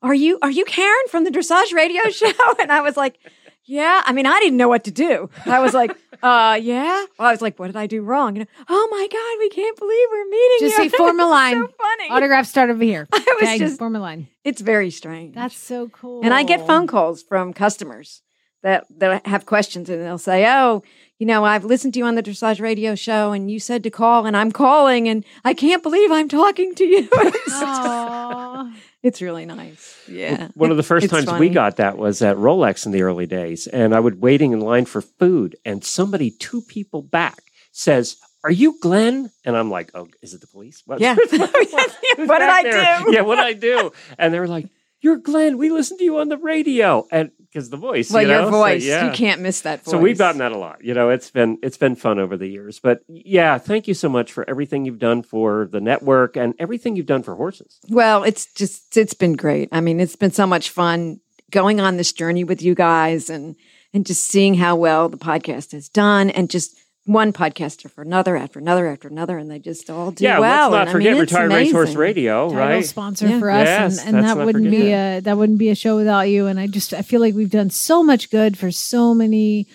"Are you, are you Karen from the dressage radio show?" And I was like, "Yeah." I mean, I didn't know what to do. I was like, "Uh, yeah." Well, I was like, "What did I do wrong?" Know, oh my god, we can't believe we're meeting. Just you." say form a It was line. So funny. Autograph start over here. I was Okay, just- form a line. It's very strange. That's so cool. And I get phone calls from customers that that have questions, and they'll say, "Oh, you know, I've listened to you on the dressage radio show, and you said to call, and I'm calling, and I can't believe I'm talking to you." it's, really nice. Yeah. One of the first it's times funny. we got that was at Rolex in the early days, and I would waiting in line for food, and somebody two people back says, "Are you Glenn?" And I'm like, "Oh, is it the police?" What, Yeah. Who's what did I there? do? Yeah, what did I do? And they were like, "You're Glenn. We listened to you on the radio." And because the voice, Well, you know? your So, voice, yeah. you can't miss that voice. So we've gotten that a lot. You know, it's been it's been fun over the years. But yeah, thank you so much for everything you've done for the network and everything you've done for horses. Well, it's just it's been great. I mean, it's been so much fun going on this journey with you guys and and just seeing how well the podcast has done and just one podcaster for another after another after another and they just all do yeah, well. let's not And, I forget mean, it's Retired Racehorse amazing. Radio, title right? sponsor Yeah. for us, Yes, and, and that wouldn't forget be a that wouldn't be a show without you. And I just I feel like we've done so much good for so many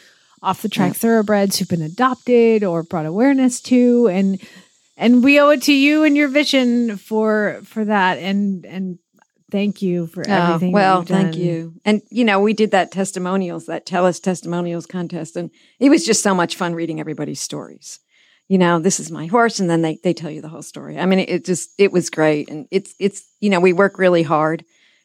off the track thoroughbreds who've been adopted or brought awareness to, and and we owe it to you and your vision for for that. And and thank you for Oh, everything. that well, you've thank you. And you know, we did that testimonials, that tell us testimonials contest, and it was just so much fun reading everybody's stories. You know, this is my horse, and then they they tell you the whole story. I mean, it, it just it was great, and it's it's you know we work really hard,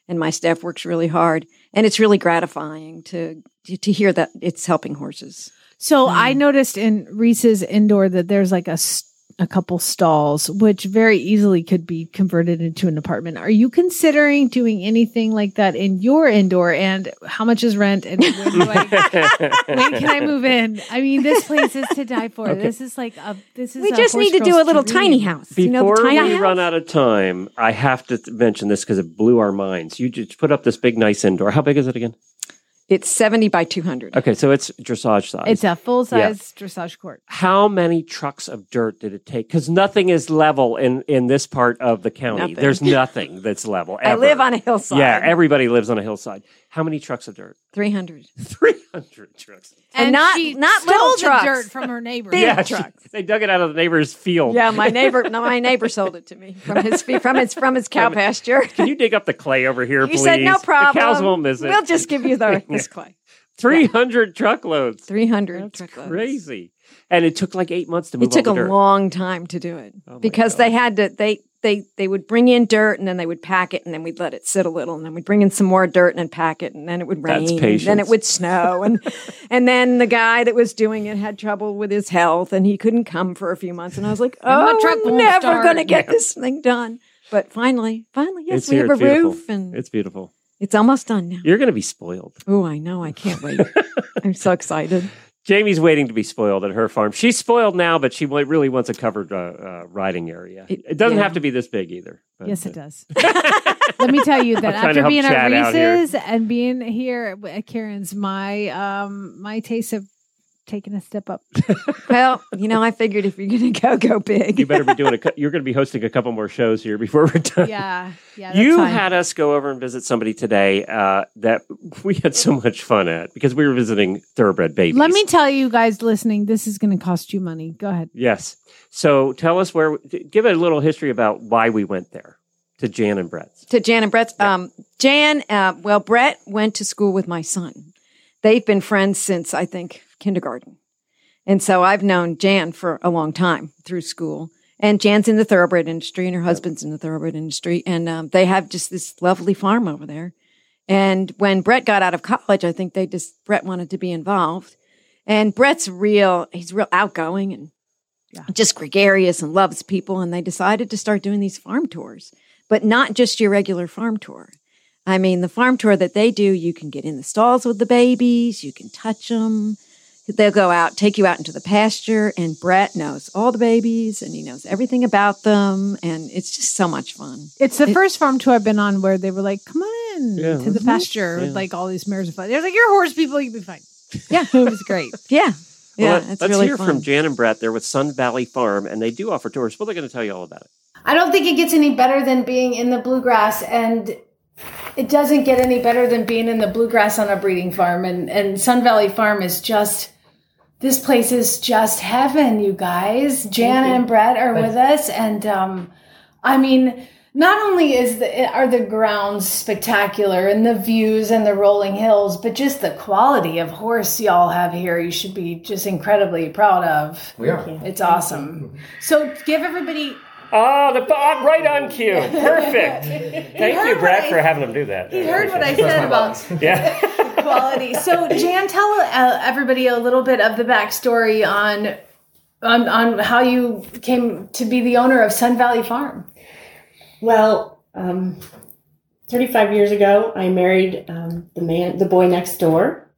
and my staff works really hard, and it's really gratifying to to hear that it's helping horses. So Mm. I noticed in Reese's indoor that there's like a s- a couple stalls, which very easily could be converted into an apartment. Are you considering doing anything like that in your indoor? And how much is rent? And when, do I, when can I move in? I mean, this place is to die for. Okay. This is like a. This is. We a just need to do a little dream. tiny house. you know, Before the tiny we house. run out of time, I have to mention this because it blew our minds. You just put up this big, nice indoor. How big is it again? It's seventy by two hundred. Okay, so it's dressage size. It's a full size dressage court. How many trucks of dirt did it take? Because nothing is level in in this part of the county. Nothing. There's nothing that's level. I live on a hillside. Yeah, everybody lives on a hillside. How many trucks of dirt? three hundred. Three hundred trucks. And not- she not stole little the trucks. dirt from her neighbor. Big yeah, she- trucks. they dug it out of the neighbor's field. Yeah, my neighbor. No, my neighbor sold it to me from his from his from his cow pasture. Can you dig up the clay over here, You please? said no problem. The cows won't miss it. We'll just give you the this clay. Three hundred truckloads. Three hundred That's truckloads. crazy. And it took like eight months to move It took all a dirt. long time to do it Oh my because they had to they they they would bring in dirt and then they would pack it and then we'd let it sit a little and then we'd bring in some more dirt and then pack it and then it would rain That's and then it would snow and and then the guy that was doing it had trouble with his health and he couldn't come for a few months and I was like, oh, truck we're never going to get Yeah. this thing done. But finally, finally, yes, it's we here. have a roof and It's beautiful. it's almost done now. You're going to be spoiled. Oh, I know. I can't wait. I'm so excited. Jamie's waiting to be spoiled at her farm. She's spoiled now, but she really wants a covered uh, uh, riding area. It, doesn't yeah. have to be this big either. but, Yes, uh, it does. Let me tell you that I'm trying to after being Chad at. Reese's and being here at Karen's, my um my tastes have taken a step up. Well, you know, I figured if you're going to go, go big. You better be doing a. You're going to be hosting a couple more shows here before we're done. yeah, yeah. That's you fine. had us go over and visit somebody today uh, that we had so much fun at because we were visiting thoroughbred babies. Let me tell you guys listening, this is going to cost you money. Go ahead. Yes. So tell us where. Give a little history about why we went there to Jan and Brett's. to Jan and Brett's. Um, Jan, uh, well, Brett went to school with my son. They've been friends since I think kindergarten, and so I've known Jan for a long time through school. And Jan's in the thoroughbred industry, and her husband's in the thoroughbred industry, and um, they have just this lovely farm over there. And when Brett got out of college, I think they just Brett wanted to be involved. And Brett's real, he's real outgoing and just gregarious and loves people. And they decided to start doing these farm tours, but not just your regular farm tour. I mean, the farm tour that they do, you can get in the stalls with the babies, you can touch them. They'll go out, take you out into the pasture, and Brett knows all the babies and he knows everything about them. And it's just so much fun. It's the first farm tour I've been on where they were like, "Come on in Yeah. to the pasture with like all these mares and fun." They're like, "You're horse people, you'll be fine." Yeah, it was great. Yeah, Well, yeah, let- it's let's really hear fun. from Jan and Brett. They're with Sun Valley Farm, and they do offer tours. Well, they're going to tell you all about it. I don't think it gets any better than being in the bluegrass and it doesn't get any better than being in the bluegrass on a breeding farm and and Sun Valley Farm is just this place is just heaven, you guys. Jan you. and Brett are Thanks. with us and um I mean not only is the are the grounds spectacular and the views and the rolling hills, but just the quality of horse y'all have here, you should be just incredibly proud of. We are. It's awesome. So give everybody Oh, the right on cue. Perfect. Thank you, what Brett, I- for having them do that. He heard what I said about Yeah. quality. So, Jan, tell uh, everybody a little bit of the backstory on, on on how you came to be the owner of Sun Valley Farm. Well, um, 35 years ago, I married um, the man, the boy next door,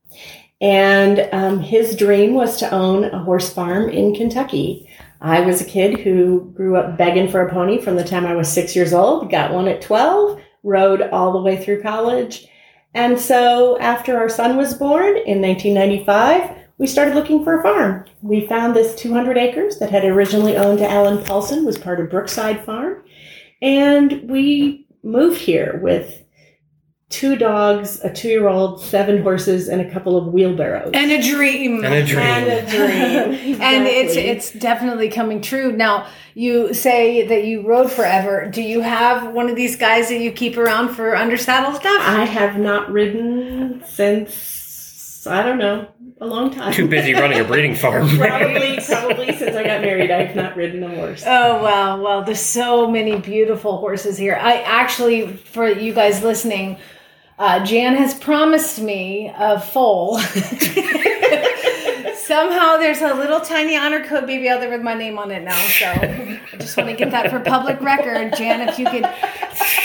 and um, his dream was to own a horse farm in Kentucky. I was a kid who grew up begging for a pony from the time I was six years old, got one at 12, rode all the way through college. And so after our son was born in 1995, we started looking for a farm. We found this 200 acres that had originally owned to Allen Paulson, was part of Brookside Farm. And we moved here with two dogs, a two year old, seven horses, and a couple of wheelbarrows. And a dream. And a dream. And a dream. and it's it's definitely coming true. Now, you say that you rode forever. Do you have one of these guys that you keep around for under saddle stuff? I have not ridden since, I don't know, a long time. Too busy running a breeding farm. probably, probably since I got married, I've not ridden a horse. Oh wow! Well, there's so many beautiful horses here. I actually, for you guys listening, uh, Jan has promised me a foal. Somehow there's a little tiny Honor Code baby out there with my name on it now. So I just want to get that for public record, Jan. If you could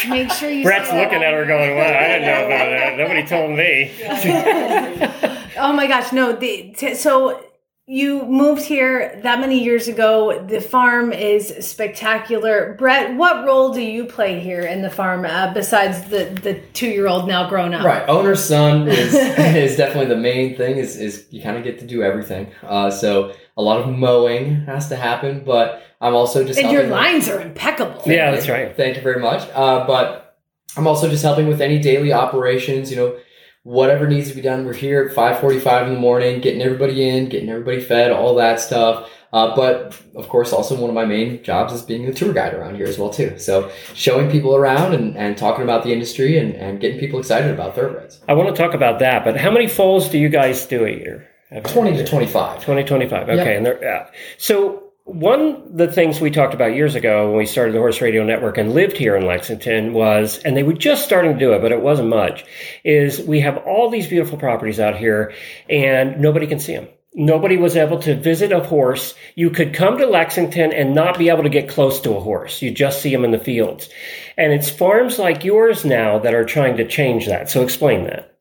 make sure you. Brett's looking at her going, well, I didn't know about that. Nobody told me. Oh my gosh, no. The, t- so you moved here that many years ago. The farm is spectacular. Brett, what role do you play here in the farm uh, besides the, the two year old now grown up? Right, owner's son is is definitely the main thing. Is is you kind of get to do everything. Uh, so a lot of mowing has to happen, but I'm also just And your helping- lines are impeccable. Yeah, that's right. Thank you very much. Uh, but I'm also just helping with any daily operations. You know, whatever needs to be done. We're here at 5:45 in the morning, getting everybody in, getting everybody fed, all that stuff. Uh, but of course, also one of my main jobs is being the tour guide around here as well too. So showing people around and, and talking about the industry and, and getting people excited about thoroughbreds. I want to talk about that, but how many foals do you guys do a year? 20 to 25. 20, 25. Okay. Yep. And they're, yeah. So one of the things we talked about years ago when we started the Horse Radio Network and lived here in Lexington was, and they were just starting to do it, but it wasn't much, is we have all these beautiful properties out here and nobody can see them. Nobody was able to visit a horse. You could come to Lexington and not be able to get close to a horse. You just see them in the fields. And it's farms like yours now that are trying to change that. So explain that.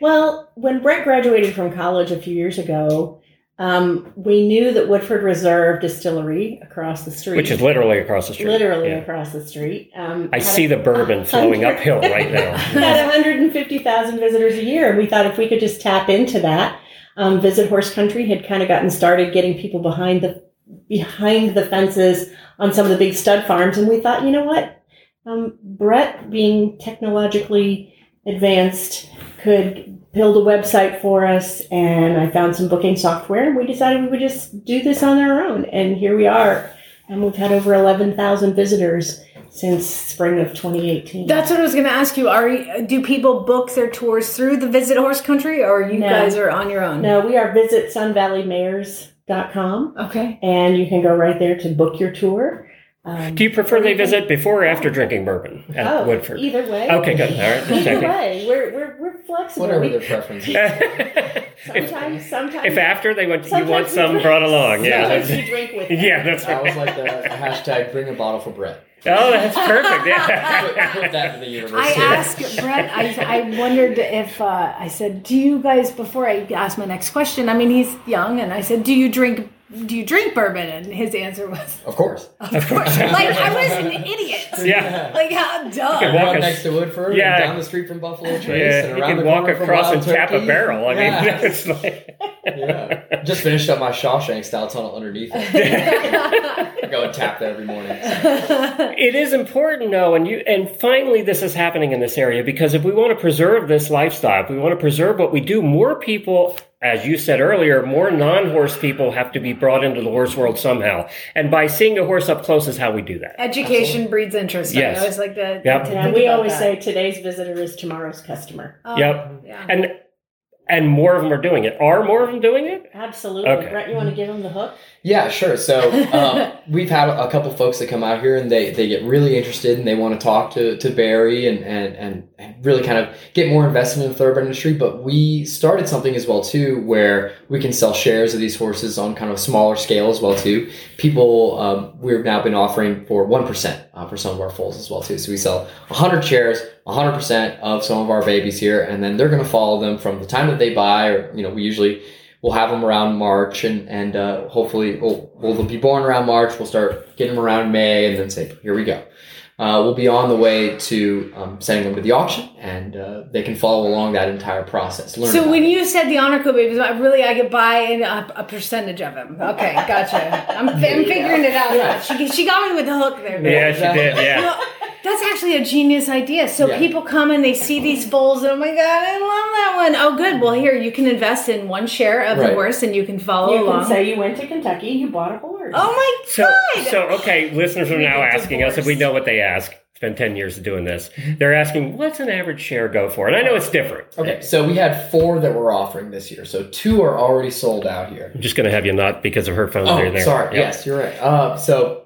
Well, when Brett graduated from college a few years ago, um, we knew that Woodford Reserve Distillery across the street, Which is literally across the street. literally Yeah. across the street, um, I see a- the bourbon flowing uphill right now. had 150,000 visitors a year, and we thought if we could just tap into that, um, Visit Horse Country had kind of gotten started getting people behind the behind the fences on some of the big stud farms, and we thought, you know what, um, Brett, being technologically advanced, could build a website for us, and I found some booking software, and we decided we would just do this on our own, and here we are, and we've had over 11,000 visitors since spring of 2018. That's what I was going to ask you. Are you- do people book their tours through the Visit Horse Country, or you No. guys are on your own? No, we are visit sunvalleymares.com. Okay. And you can go right there to book your tour. Um, Do you prefer they visit before or after drinking bourbon at oh, Woodford? Either way. Okay, good. All right. just Either checking. way. We're, we're, we're flexible. Whatever We- their preference is. sometimes, sometimes. If after they went, you want some drink- brought along. Yeah. Sometimes we drink with them. Yeah, that's right. I was like the hashtag bring a bottle for Brett. Oh, that's perfect. Yeah. Put, put that in the universe. I too. asked Brett. I, I wondered if uh, I said, "Do you guys?" Before I asked my next question, I mean, he's young, and I said, "Do you drink? Do you drink bourbon?" And his answer was, Of course. Of course. "Like I was an idiot. Yeah. Like how You dumb." can Walk walk next to Woodford Yeah. and down the street from Buffalo Trace Yeah, and you around can the walk across and tap a barrel. I mean, Yeah. it's like, yeah. Just finished up my Shawshank style tunnel underneath it. I go and tap that every morning. it is important, though, and you and finally this is happening in this area because if we want to preserve this lifestyle, if we want to preserve what we do, more people, as you said earlier, more non-horse people have to be brought into the horse world somehow. And by seeing a horse up close is how we do that. Education breeds interest. Yes. I always like to. Yep. to Yeah, we always that. say today's visitor is tomorrow's customer. Oh, yep. Yeah. And and more of them are doing it. Are more of them doing it? Absolutely. Okay. Brett, you want to give him the hook? Yeah, sure. So um, we've had a couple folks that come out here and they, they get really interested and they want to talk to, to Barry and, and, and, really kind of get more invested in the thoroughbred industry. But we started something as well too where we can sell shares of these horses on kind of a smaller scale as well too. People um, we've now been offering for one percent uh, for some of our foals as well too. So we sell hundred shares, hundred percent of some of our babies here, and then they're going to follow them from the time that they buy, or you know we usually we'll have them around March, and and uh, hopefully we'll, we'll they'll be born around March. We'll start getting them around May, and then say, here we go. Uh, we'll be on the way to um, sending them to the auction, and uh, they can follow along that entire process. Learn So when it. you said the Honor Code babies, I really I could buy in a, a percentage of them. Okay, gotcha. I'm, I'm figuring it out. now. She she got me with the hook there. Yeah, she did. Yeah. Well, that's actually a genius idea. So Yeah. people come and they see these bowls, and oh my god, I love that one. Oh, good. Well, here you can invest in one share of the Right. horse, and you can follow you along. can say you went to Kentucky, and you bought a horse. oh my So, god! so okay, listeners are now get asking us if we know what they ask. It's been 10 years of doing this. They're asking, what's an average share go for? And I know it's different. Okay, so we had four that we're offering this year. So two are already sold out here. I'm just going to have you not because of her phone. Oh, there, there. sorry. Yep. Yes, you're right. Uh, so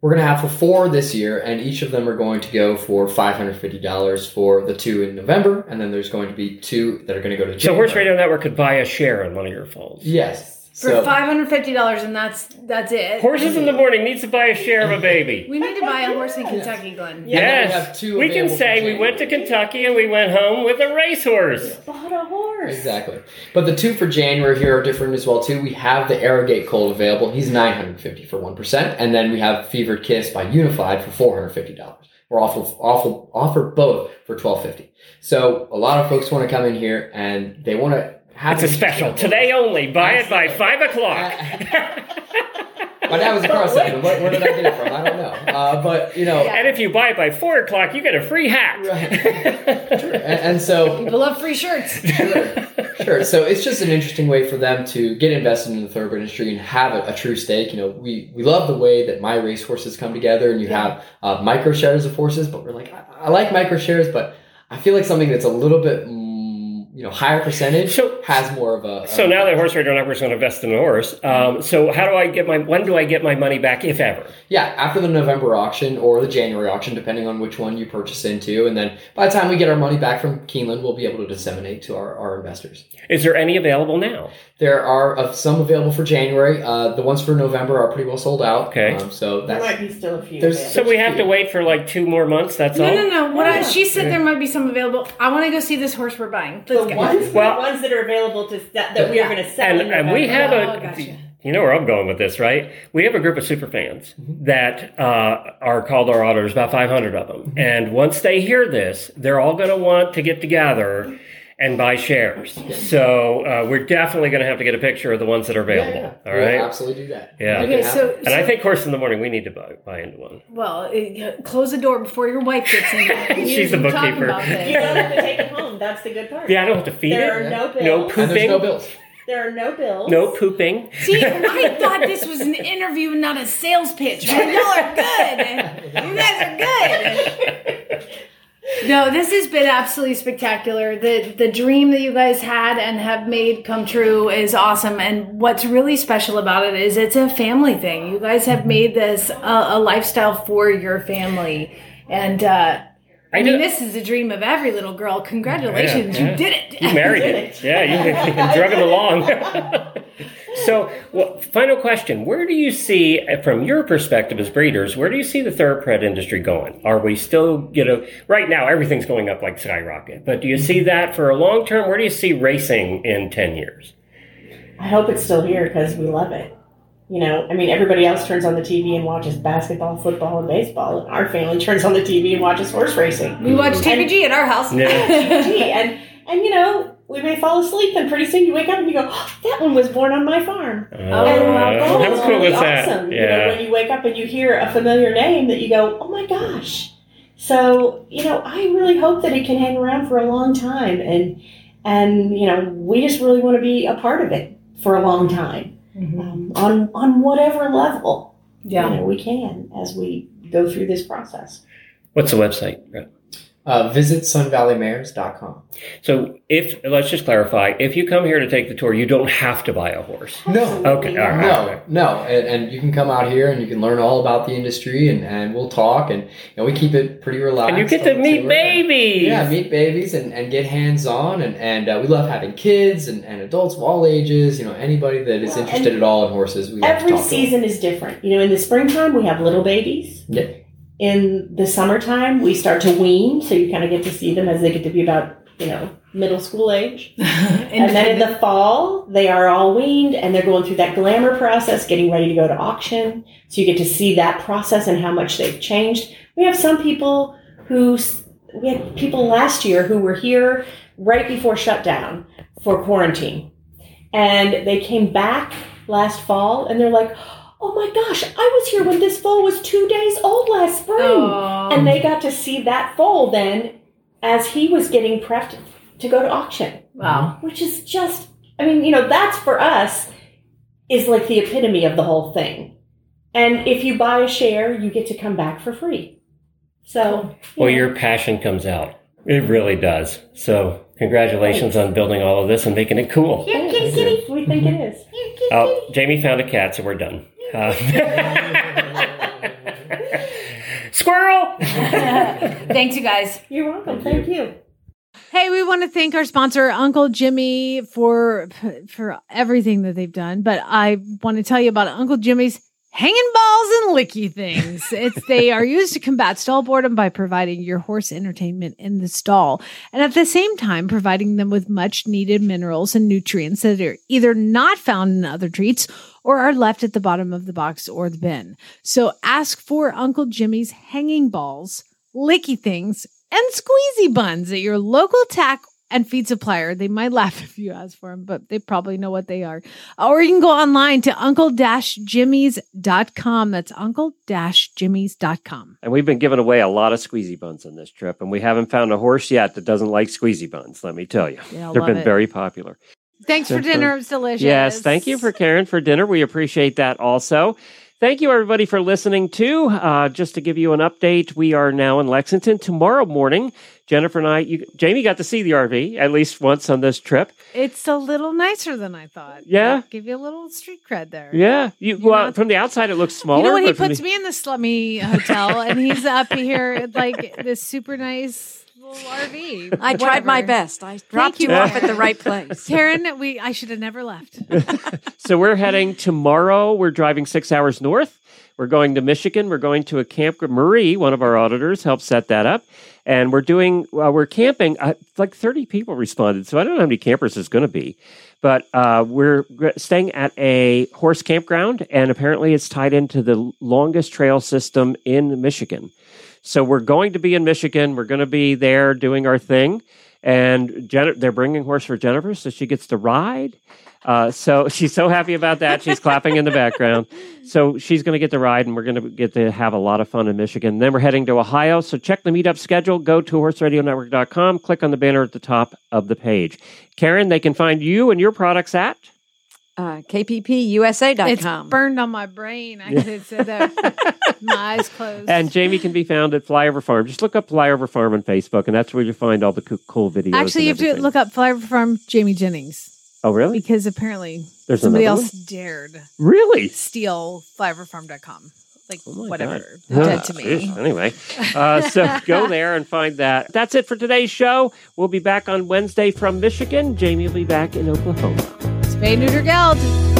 we're gonna have for four this year, and each of them are going to go for five hundred fifty dollars for the two in November, and then there's going to be two that are going to go to. So Horse Radio Network could buy a share on one of your foals. Yes. For So five hundred fifty dollars, and that's that's it. Horses in the morning needs to buy a share of a baby. We need to buy a horse in Kentucky, Glenn. Yeah, and we yes, have two we can say we went to Kentucky and we went home with a racehorse. bought a horse. exactly, but the two for January here are different as well too. We have the Arrogate Colt available. He's nine hundred fifty for one percent, and then we have Fevered Kiss by Unified for four hundred fifty dollars. We're offer, offer, offer both for twelve fifty. So a lot of folks want to come in here and they want to have It's a special. Today only. Buy it by 5 o'clock. My dad was a cross second. Where, where did I get it from? I don't know. Uh, but you know, And if you buy it by 4 o'clock, you get a free hat. Right. and, and so People love free shirts. sure. So it's just an interesting way for them to get invested in the thoroughbred industry and have a, a true stake. You know, we, we love the way that my race horses come together and you have uh, micro shares of horses, but we're like, I, I like micro shares, but I feel like something that's a little bit, you know higher percentage so, has more of a. So now that Horse Radio Network is going to invest in a horse, um, so how do I get my? When do I get my money back, if ever? Yeah, after the November auction or the January auction, depending on which one you purchase into, and then by the time we get our money back from Keeneland, we'll be able to disseminate to our, our investors. Is there any available now? There are uh, some available for January. Uh, the ones for November are pretty well sold out. Okay. Um, so that might be still a few. There's- available. So we have to wait for like two more months. That's No, all. no, no. no. What I, she said Yeah. there might be some available. I want to go see this horse we're buying. Let's the ones, Well- the ones that are available to that, that we are going to sell. and and we have November. a. Oh, gotcha. You know where I'm going with this, right? We have a group of super fans that uh, are called our auditors, about 500 of them. And once they hear this, they're all going to want to get together and buy shares. So uh, we're definitely going to have to get a picture of the ones that are available. Yeah, All we'll absolutely do that. Yeah. Okay, so- happen. And I think Horse in the Morning, we need to buy, buy into one. Well, uh, close the door before your wife gets in. She's the bookkeeper. You don't have to take it home. That's the good part. Yeah, I don't have to feed There it. are no bills. No And pooping. there's no bills. There are no bills. No pooping. See, I thought this was an interview and not a sales pitch. Man, y'all are good. You guys are good. No, this has been absolutely spectacular. The the dream that you guys had and have made come true is awesome. And what's really special about it is it's a family thing. You guys have made this a, a lifestyle for your family. And uh, I, I mean, this is a dream of every little girl. Congratulations, Yeah, yeah. you did it. You married it. Yeah, you, you drug him along. so, well, final question: Where do you see, uh, from your perspective as breeders, where do you see the thoroughbred industry going? Are we still, you know, right now everything's going up like skyrocket, but do you see that for a long term? Where do you see racing in ten years? I hope it's still here because we love it. You know, I mean, everybody else turns on the TV and watches basketball, football, and baseball, and our family turns on the TV and watches horse racing. We watch TVG at our house. Yeah. And and you know, we may fall asleep, and pretty soon you wake up and you go, oh, "That one was born on my farm." Uh, and that how is cool really is that? awesome. You know, Yeah. when you wake up and you hear a familiar name that you go, "Oh my gosh!" So you know, I really hope that it can hang around for a long time, and and you know, we just really want to be a part of it for a long time um, on on whatever level Yeah. you know, we can as we go through this process. What's the website? Uh, visit sunvalleymares.com. So, if let's just clarify, if you come here to take the tour, you don't have to buy a horse. No. Okay, all right. No, no, and, and you can come out here and you can learn all about the industry, and, and we'll talk, and you know we keep it pretty relaxed. And you get to meet tour. babies. Yeah, meet babies and, and get hands on, and and uh, we love having kids and, and adults of all ages. You know, anybody that is Well, interested and at all in horses, we love to Every talk to them. season is different. You know, in the springtime we have little babies. Yeah. In the summertime we start to wean, so you kind of get to see them as they get to be about you know middle school age. and then in the fall they are all weaned and they're going through that glamour process, getting ready to go to auction. So you get to see that process and how much they've changed. We have some people who we had people last year who were here right before shutdown for quarantine. And they came back last fall and they're like, oh my gosh, I was here when this foal was two days old last spring. Oh. And they got to see that foal then as he was getting prepped to go to auction. Wow. Which is just, I mean, you know, that's for us is like the epitome of the whole thing. And if you buy a share, you get to come back for free. So, Well, your passion comes out. It really does. So, congratulations on building all of this and making it cool. Here, kitty, kitty. We think it is. Oh, Jamie found a cat, so we're done. Uh, Squirrel! Thanks, you guys. You're welcome. Thank you. Hey, we want to thank our sponsor, Uncle Jimmy, for for everything that they've done. But I want to tell you about Uncle Jimmy's hanging balls and licky things. It's they are used to combat stall boredom by providing your horse entertainment in the stall, and at the same time providing them with much needed minerals and nutrients that are either not found in other treats or are left at the bottom of the box or the bin. So ask for Uncle Jimmy's hanging balls, licky things, and squeezy buns at your local tack and feed supplier. They might laugh if you ask for them, but they probably know what they are. Or you can go online to uncle-jimmys.com. That's uncle-jimmys.com. And we've been giving away a lot of squeezy buns on this trip, and we haven't found a horse yet that doesn't like squeezy buns, let me tell you. Yeah, They've been it. very popular. Thanks for dinner. It was delicious. Yes, thank you for Karen for dinner. We appreciate that also. Thank you, everybody, for listening too. Uh, just to give you an update, we are now in Lexington. Tomorrow morning, Jennifer and I, you, Jamie got to see the RV at least once on this trip. It's a little nicer than I thought. Yeah? Give you a little street cred there. Yeah, you, well, from the outside it looks smaller. You know what? He puts the- me in the slummy hotel, and he's up here like this super nice little RV. I tried my best. I Thank dropped you you, off at the right place. Karen, we I should have never left. so we're heading tomorrow. We're driving six hours north. We're going to Michigan. We're going to a camp. Marie, one of our auditors, helped set that up, and we're doing. Uh, we're camping. Uh, like thirty people responded, so I don't know how many campers there's going to be, but uh, we're staying at a horse campground, and apparently it's tied into the longest trail system in Michigan. So we're going to be in Michigan. We're going to be there doing our thing. And Jen- they're bringing horse for Jennifer, so she gets to ride. Uh, so she's so happy about that. She's clapping in the background. So she's going to get to ride, and we're going to get to have a lot of fun in Michigan. Then we're heading to Ohio. So check the meetup schedule. Go to horseradionetwork.com. Click on the banner at the top of the page. Karen, they can find you and your products at Uh, KPPUSA.com. It's burned on my brain. I could say that my eyes closed. And Jamie can be found at Flyover Farm. Just look up Flyover Farm on Facebook, and that's where you find all the co- cool videos. Actually, you and have to look up Flyover Farm Jamie Jennings Oh, really? because apparently There's somebody another else dared Really? steal flyoverfarm.com. Like whatever, God. dead to me. Anyway, uh, so go there and find that. That's it for today's show. We'll be back on Wednesday from Michigan. Jamie will be back in Oklahoma. Spay neuter geld.